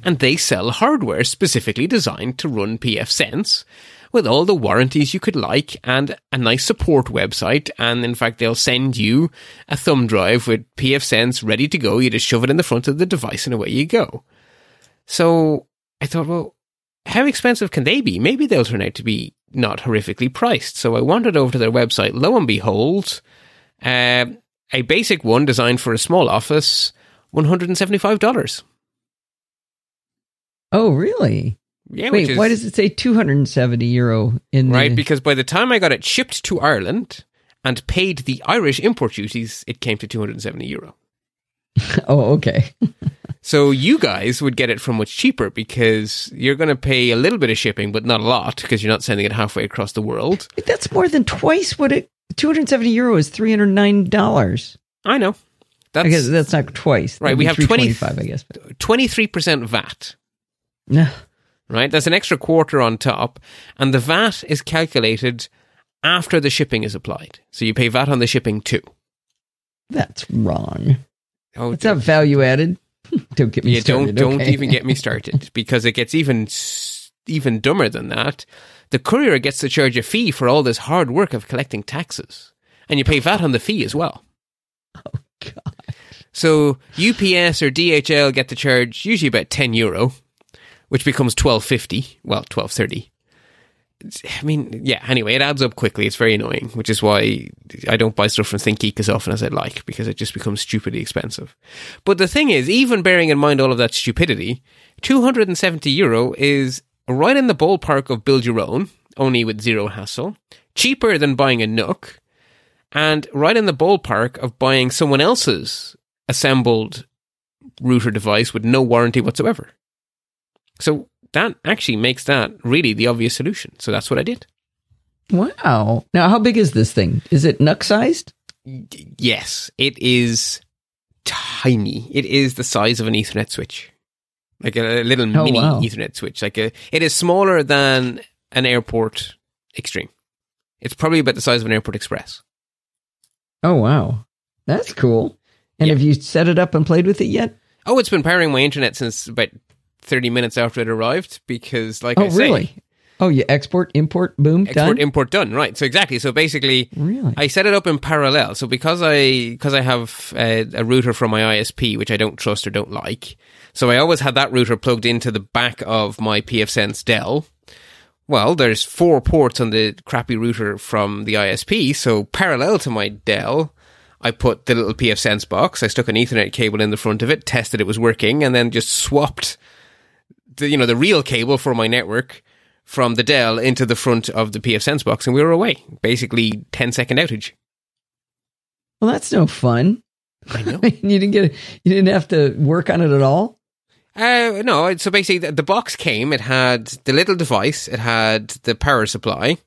and they sell hardware specifically designed to run PF Sense with all the warranties you could like and a nice support website. And in fact, they'll send you a thumb drive with PF Sense ready to go. You just shove it in the front of the device and away you go. So I thought, well, how expensive can they be? Maybe they'll turn out to be not horrifically priced. So I wandered over to their website. Lo and behold, uh, a basic one designed for a small office, $175. Oh, really? Yeah, Wait, is, why does it say 270 euro in the right? Because by the time I got it shipped to Ireland and paid the Irish import duties, it came to 270 euro. Oh, okay. So you guys would get it for much cheaper because you're going to pay a little bit of shipping, but not a lot because you're not sending it halfway across the world. That's more than twice what it 270 euro is $309. I know. I guess That's that's not twice. Right, That'd we have 20 325, I guess. But, 23% VAT. Right? There's an extra quarter on top. And the VAT is calculated after the shipping is applied. So you pay VAT on the shipping too. That's wrong. Oh, It's not value added. don't get me yeah, started. don't don't even get me started because it gets even even dumber than that. The courier gets to charge a fee for all this hard work of collecting taxes, and you pay VAT on the fee as well. Oh, God. So UPS or DHL get to charge usually about ten euro, which becomes twelve fifty. Well, twelve thirty. I mean, yeah. Anyway, it adds up quickly. It's very annoying, which is why I don't buy stuff from ThinkGeek as often as I'd like because it just becomes stupidly expensive. But the thing is, even bearing in mind all of that stupidity, two hundred and seventy euro is right in the ballpark of build your own, only with zero hassle, cheaper than buying a NUC, and right in the ballpark of buying someone else's assembled router device with no warranty whatsoever. So that actually makes that really the obvious solution. So that's what I did. Wow. Now, how big is this thing? Is it NUC sized? Yes, it is tiny. It is the size of an Ethernet switch, like a, a little Oh, mini wow. Ethernet switch. Like a, it is smaller than an Airport Extreme. It's probably about the size of an Airport Express. Oh, wow. That's cool. And Yeah. have you set it up and played with it yet? Oh, it's been powering my internet since about thirty minutes after it arrived because, like oh, I say, really? Oh, you export, import, boom, export done? import done right so exactly so basically Really? i set it up in parallel so because i because i have a, a router from my isp which i don't trust or don't like so i always had that router plugged into the back of my pfsense dell well there's four ports on the crappy router from the isp so parallel to my dell I put the little PFSense box. I stuck an Ethernet cable in the front of it, tested it was working, and then just swapped the you know the real cable for my network from the Dell into the front of the PF Sense box, and we were away. Basically, 10 second outage. Well, that's no fun. I know. you didn't get you didn't have to work on it at all. Uh, no, so basically the, the box came, it had the little device, it had the power supply,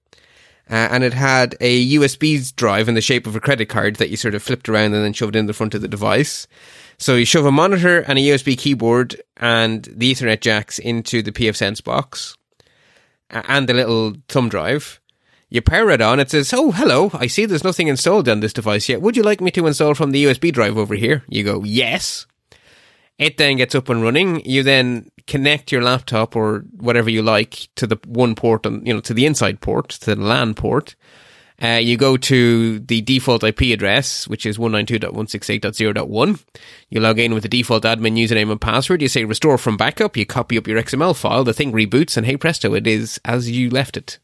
uh, and it had a USB drive in the shape of a credit card that you sort of flipped around and then shoved in the front of the device. So you shove a monitor and a USB keyboard and the Ethernet jacks into the PF Sense box and the little thumb drive. You power it on. It says, "Oh, hello. I see there's nothing installed on this device yet. Would you like me to install from the USB drive over here?" You go, "Yes." It then gets up and running. You then connect your laptop or whatever you like to the one port on, you know, to the inside port, to the LAN port. Uh, you go to the default IP address, which is 192.168.0.1. You log in with the default admin username and password. You say restore from backup. You copy up your XML file. The thing reboots and hey presto, it is as you left it.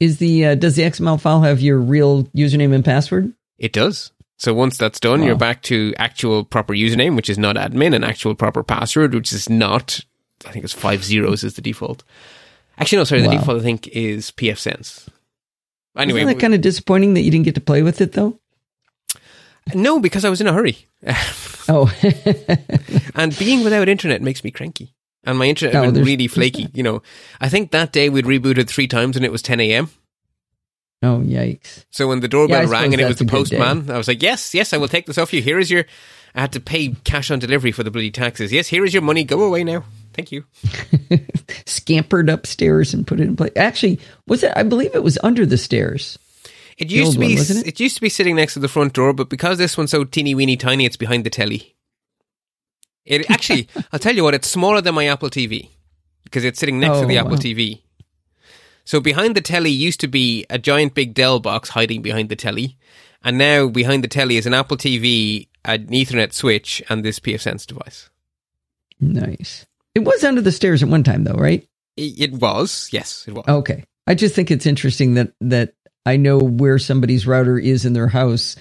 Is the uh, does the XML file have your real username and password? It does. So once that's done, Wow. you're back to actual proper username, which is not admin, and actual proper password, which is not, I think it's five zeros is the default. Actually, no, sorry, the Wow. default I think is PF Sense. Anyway, Isn't that kind of disappointing that you didn't get to play with it though? no, because I was in a hurry. Oh, and being without internet makes me cranky. And my internet Oh, had been really flaky. You know, I think that day we'd rebooted three times and it was 10 a.m. oh, yikes! So when the doorbell Yeah, rang and it was the a good day. postman, I was like, yes, yes, I will take this off you. Here is your, I had to pay cash on delivery for the bloody taxes. Yes, here is your money. Go away now. Thank you. Scampered upstairs and put it in place. Actually, was it? I believe it was under the stairs. It used to be, one, it? it used to be sitting next to the front door, but because this one's so teeny weeny tiny, it's behind the telly. It actually, I'll tell you what, it's smaller than my Apple TV because it's sitting next to Oh, the Apple wow. TV. So behind the telly used to be a giant big Dell box hiding behind the telly, and now behind the telly is an Apple TV, an Ethernet switch, and this PFSense device. Nice. It was under the stairs at one time, though, right? It, was, yes, it was. Okay. I just think it's interesting that that I know where somebody's router is in their house,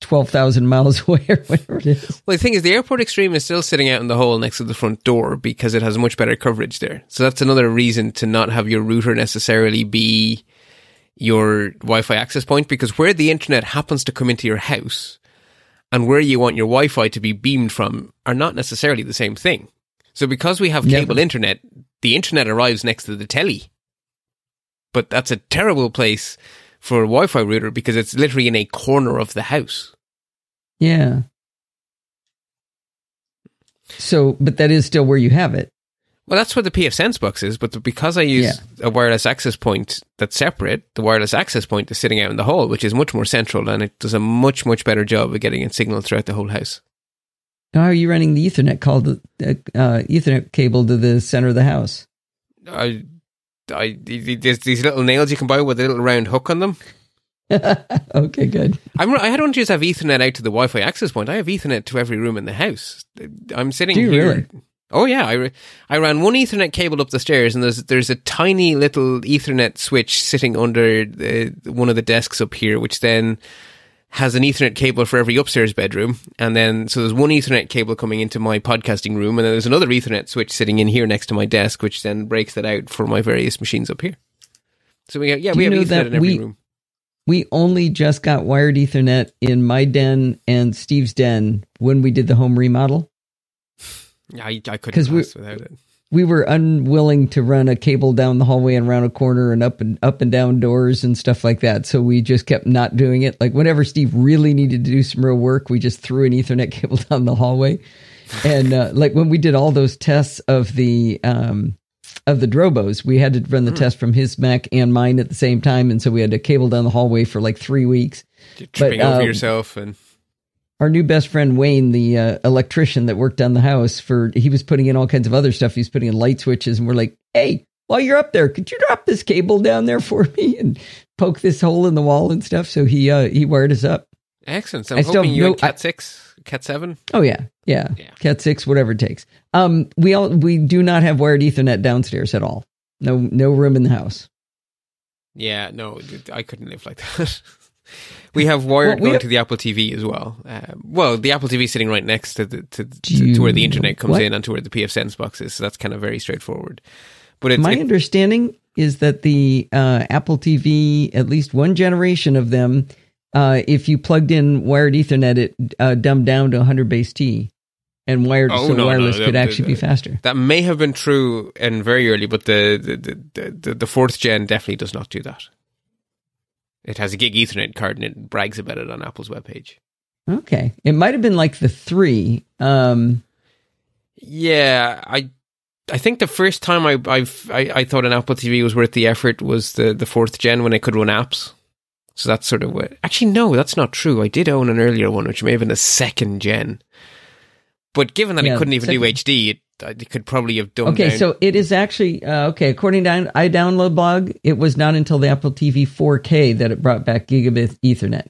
twelve thousand miles away or whatever it is. Well, the thing is, the Airport Extreme is still sitting out in the hole next to the front door because it has much better coverage there. So that's another reason to not have your router necessarily be your Wi-Fi access point because where the internet happens to come into your house and where you want your Wi-Fi to be beamed from are not necessarily the same thing. So because we have cable internet, the internet arrives next to the telly. But that's a terrible place for a Wi-Fi router because it's literally in a corner of the house. Yeah. So, but that is still where you have it. Well, that's where the PF Sense box is, but because I use Yeah. a wireless access point that's separate, the wireless access point is sitting out in the hall, which is much more central and it does a much, much better job of getting a signal throughout the whole house. How are you running the Ethernet call the uh, uh, Ethernet cable to the center of the house? I, I, there's these little nails you can buy with a little round hook on them. okay, good. I'm, I don't just have Ethernet out to the Wi-Fi access point. I have Ethernet to every room in the house. I'm sitting Do you here. really? Oh yeah, I, I ran one Ethernet cable up the stairs, and there's there's a tiny little Ethernet switch sitting under the, one of the desks up here, which then has an Ethernet cable for every upstairs bedroom, and then so there's one Ethernet cable coming into my podcasting room, and then there's another Ethernet switch sitting in here next to my desk, which then breaks that out for my various machines up here. So we have, yeah, Do we have Ethernet in every we- room. We only just got wired Ethernet in my den and Steve's den when we did the home remodel. Yeah, I, I couldn't we- without it. we were unwilling to run a cable down the hallway and around a corner and up and up and down doors and stuff like that. So we just kept not doing it. Like whenever Steve really needed to do some real work, we just threw an Ethernet cable down the hallway. And uh, like when we did all those tests of the um, of the Drobos, we had to run the test from his Mac and mine at the same time, and so we had to cable down the hallway for like three weeks. You're tripping But, over um, yourself and our new best friend Wayne, the uh, electrician that worked on the house, for he was putting in all kinds of other stuff. He was putting in light switches, and we're like, "Hey, while you're up there, could you drop this cable down there for me and poke this hole in the wall and stuff?" So he uh, he wired us up. excellent. So I I'm still hoping you and Cat six, Cat seven. Oh yeah, yeah, Yeah. Cat six, whatever it takes. Um, we all we do not have wired Ethernet downstairs at all. No, no room in the house. Yeah, no, I couldn't live like that. We have wired Well, we going have- to the Apple TV as well. Uh, well, the Apple TV is sitting right next to the to, to, to where the internet comes what? in and to where the PF Sense box is. So that's kind of very straightforward. But it's My it- understanding is that the uh, Apple TV, at least one generation of them, uh, if you plugged in wired Ethernet, it uh, dumbed down to 100 base T, and wired Oh, so no, no, wireless the- could the- actually be faster. that may have been true and very early, but the the, the, the the fourth gen definitely does not do that. It has a gig Ethernet card and it brags about it on Apple's webpage. Okay, it might have been like the three. Um, Yeah, I I think the first time I I've, I I thought an Apple TV was worth the effort was the the fourth gen when it could run apps. So that's sort of what. Actually, no, that's not true. I did own an earlier one, which may have been a second gen. But given that Yeah, it couldn't even do HD, it, it could probably have done. okay, down. so it is actually uh, okay. According to iDownloadBlog, it was not until the Apple TV 4K that it brought back gigabit Ethernet.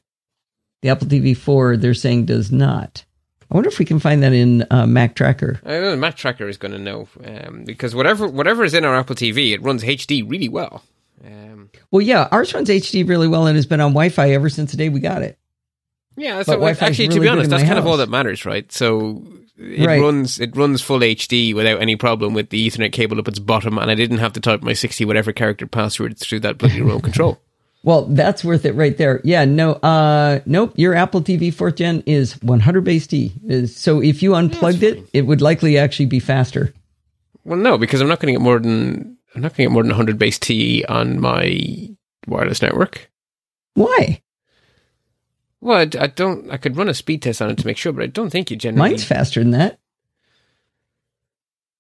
The Apple TV 4, they're saying, does not. I wonder if we can find that in uh, Mactracker. I know, Mactracker is going to know um, because whatever whatever is in our Apple TV, it runs HD really well. Um, Well, yeah, ours runs HD really well and has been on Wi-Fi ever since the day we got it. yeah, so actually, to be honest, that's kind of all that matters, right? So it Right. runs it runs full HD without any problem with the Ethernet cable up its bottom, and I didn't have to type my sixty whatever character password through that bloody remote control. Well, that's worth it right there. Yeah, no, uh, nope. Your Apple TV fourth gen is 100 base T. So if you unplugged it, it would likely actually be faster. Well, no, because I'm not going to get more than I'm not going to get more than 100 base T on my wireless network. Why? Well, I, I don't. I could run a speed test on it to make sure, but I don't think you generally. Mine's faster than that.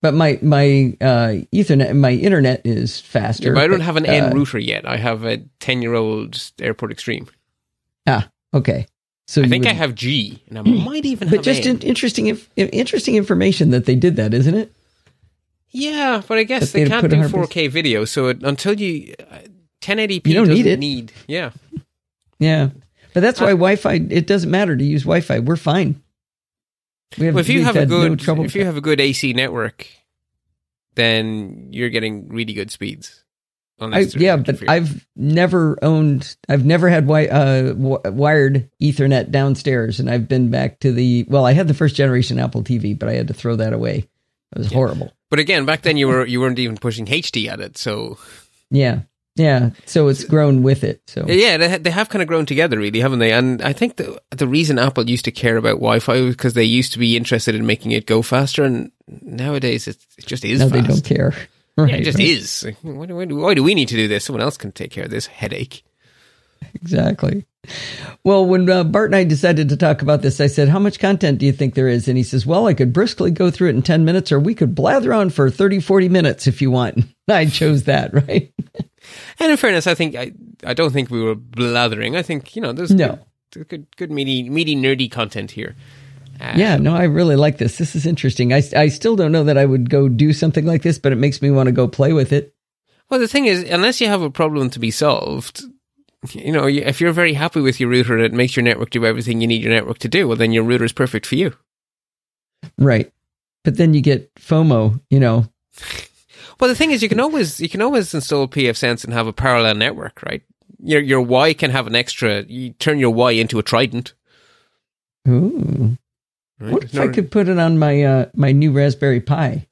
But my my uh, Ethernet, my internet is faster. Yeah, but I don't but, have an N uh, router yet. I have a 10 year old Airport Extreme. Ah, okay. So I think would- I have G, and I might even But have just N. interesting, interesting information that they did that, isn't it? Yeah, but I guess they can't do 4K video, so it, until you uh, 1080p You don't doesn't need it. need yeah. Yeah, but that's why Wi-Fi. It doesn't matter to use Wi-Fi. We're fine. We have, Well, if you we've a no good trouble if you have a good AC network, then you're getting really good speeds. I, yeah, but fear. I've never owned. I've never had wi- uh, w- wired Ethernet downstairs, and I've been back to the. Well, I had the first generation Apple TV, but I had to throw that away. It was horrible. But again, back then you were you weren't even pushing HD at it, so Yeah, yeah. So it's grown with it. So yeah, they they have kind of grown together, really, haven't they? And I think the the reason Apple used to care about Wi-Fi was because they used to be interested in making it go faster, and nowadays it, it just is. no, fast. they don't care. Right, Yeah, it just right. is. Like, Why do, why, do, why do we need to do this? Someone else can take care of this headache. Exactly. Well, when uh, Bart and I decided to talk about this, I said, How much content do you think there is? And he says, Well, I could briskly go through it in 10 minutes, or we could blather on for 30, 40 minutes if you want. I chose that, right? And in fairness, I think I I don't think we were blathering. I think you know there's No. good, good, good meaty, meaty, nerdy content here. Uh, Yeah, no, I really like this. This is interesting. I, I still don't know that I would go do something like this, but it makes me want to go play with it. Well, the thing is, unless you have a problem to be solved, you know, if you're very happy with your router and it makes your network do everything you need your network to do, well, then your router is perfect for you. Right. But then you get FOMO, you know. Well, the thing is, you can always you can always install pfSense and have a parallel network, right? Your your Y can have an extra. You turn your Y into a Trident. Ooh. Right? What if No- I could put it on my uh, my new Raspberry Pi?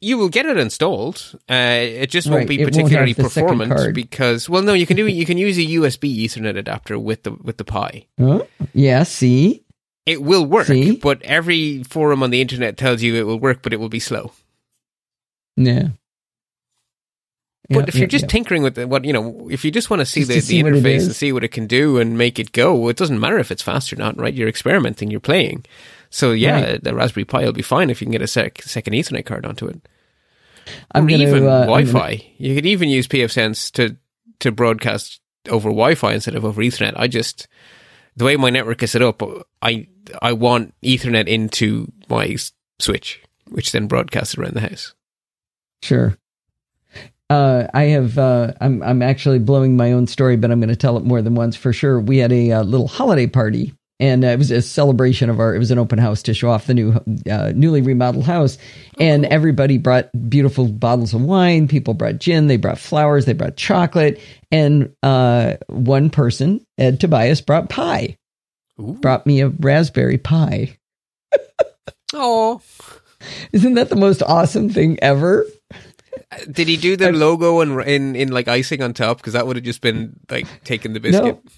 You will get it installed. Uh, it just won't be it won't particularly have performant because, well, no, you can do you can use a USB Ethernet adapter with the with the Pi. Oh, yeah, see? It will work, See? but every forum on the internet tells you it will work, but it will be slow. Yeah. But Yeah, if you're yeah, just yeah. tinkering with it, what you know, if you just want to see Just the, to the see what interface and see what it can do and make it go, it doesn't matter if it's fast or not, right? You're experimenting, you're playing. So yeah, Right. the Raspberry Pi will be fine if you can get a sec- second Ethernet card onto it. I'm or gonna, even uh, Wi-Fi. gonna- You could even use pfSense to to broadcast over Wi-Fi instead of over Ethernet. I just the way my network is set up, I I want Ethernet into my switch, which then broadcasts around the house. Sure. Uh, I have. Uh, I'm. I'm actually blowing my own story, but I'm going to tell it more than once for sure. We had a uh, little holiday party, and uh, it was a celebration of our. It was an open house to show off the new, uh, newly remodeled house, and everybody brought beautiful bottles of wine. People brought gin. They brought flowers. They brought chocolate, and uh, one person, Ed Tobias, brought pie. Ooh. Brought me a raspberry pie. Oh, Isn't that the most awesome thing ever? Did he do the logo in, in in like icing on top? Because that would have just been like taking the biscuit. No.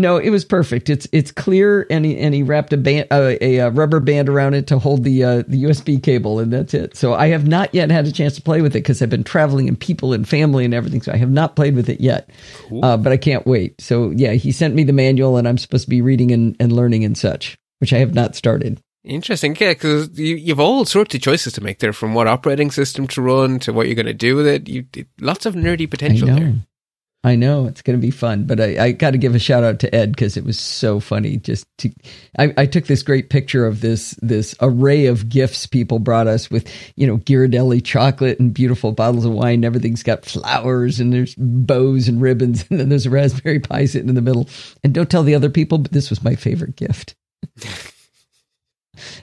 No, it was perfect. It's it's clear, and he and he wrapped a band, uh, a, a, rubber band around it to hold the uh, the USB cable, and that's it. So I have not yet had a chance to play with it because I've been traveling and people and family and everything. So I have not played with it yet, cool. uh, but I can't wait. So yeah, he sent me the manual, and I'm supposed to be reading and, and learning and such, which I have not started. Interesting, yeah, because you, you've all sorts of choices to make there, from what operating system to run to what you're going to do with it. You lots of nerdy potential there. I know it's going to be fun, but I, I got to give a shout out to Ed because it was so funny. Just to, I, I, took this great picture of this this array of gifts people brought us with, you know, Ghirardelli chocolate and beautiful bottles of wine. Everything's got flowers and there's bows and ribbons, and then there's a raspberry pie sitting in the middle. And don't tell the other people, but this was my favorite gift.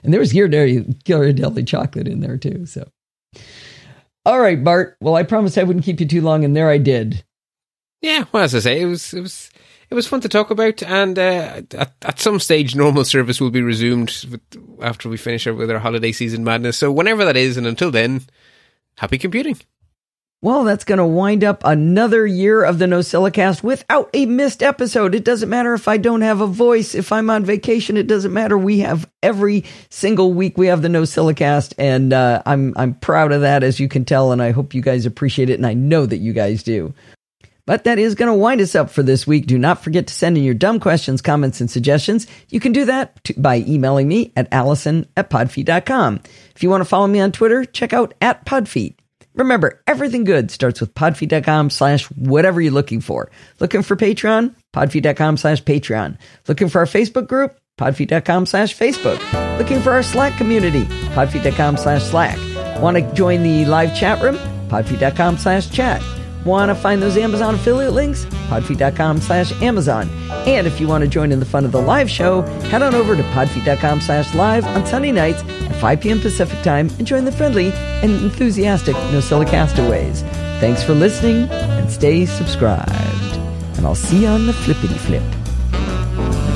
and there was Ghirardelli, Ghirardelli chocolate in there too. So, all right, Bart. Well, I promised I wouldn't keep you too long, and there I did. Yeah, well, as I say, it was it was it was fun to talk about, and uh, at, at some stage, normal service will be resumed with, after we finish with our holiday season madness. So whenever that is, and until then, happy computing. Well, that's going to wind up another year of the NosillaCast without a missed episode. It doesn't matter if I don't have a voice. If I'm on vacation, it doesn't matter. We have every single week we have the NosillaCast, and uh, I'm I'm proud of that, as you can tell, and I hope you guys appreciate it, and I know that you guys do. But that is going to wind us up for this week. Do not forget to send in your dumb questions, comments, and suggestions. You can do that to, by emailing me at allison at podfeet.com. If you want to follow me on Twitter, check out at podfeet. Remember, everything good starts with podfeet.com slash whatever you're looking for. Looking for Patreon? Podfeet.com slash Patreon. Looking for our Facebook group? Podfeet.com slash Facebook. Looking for our Slack community? Podfeet.com slash Slack. Want to join the live chat room? Podfeet.com slash chat. Want to find those Amazon affiliate links? Podfeet.com slash Amazon. And if you want to join in the fun of the live show, head on over to podfeet.com slash live on Sunday nights at 5 p.m. Pacific time and join the friendly and enthusiastic NosillaCastaways. Castaways. Thanks for listening and stay subscribed. And I'll see you on the flippity flip.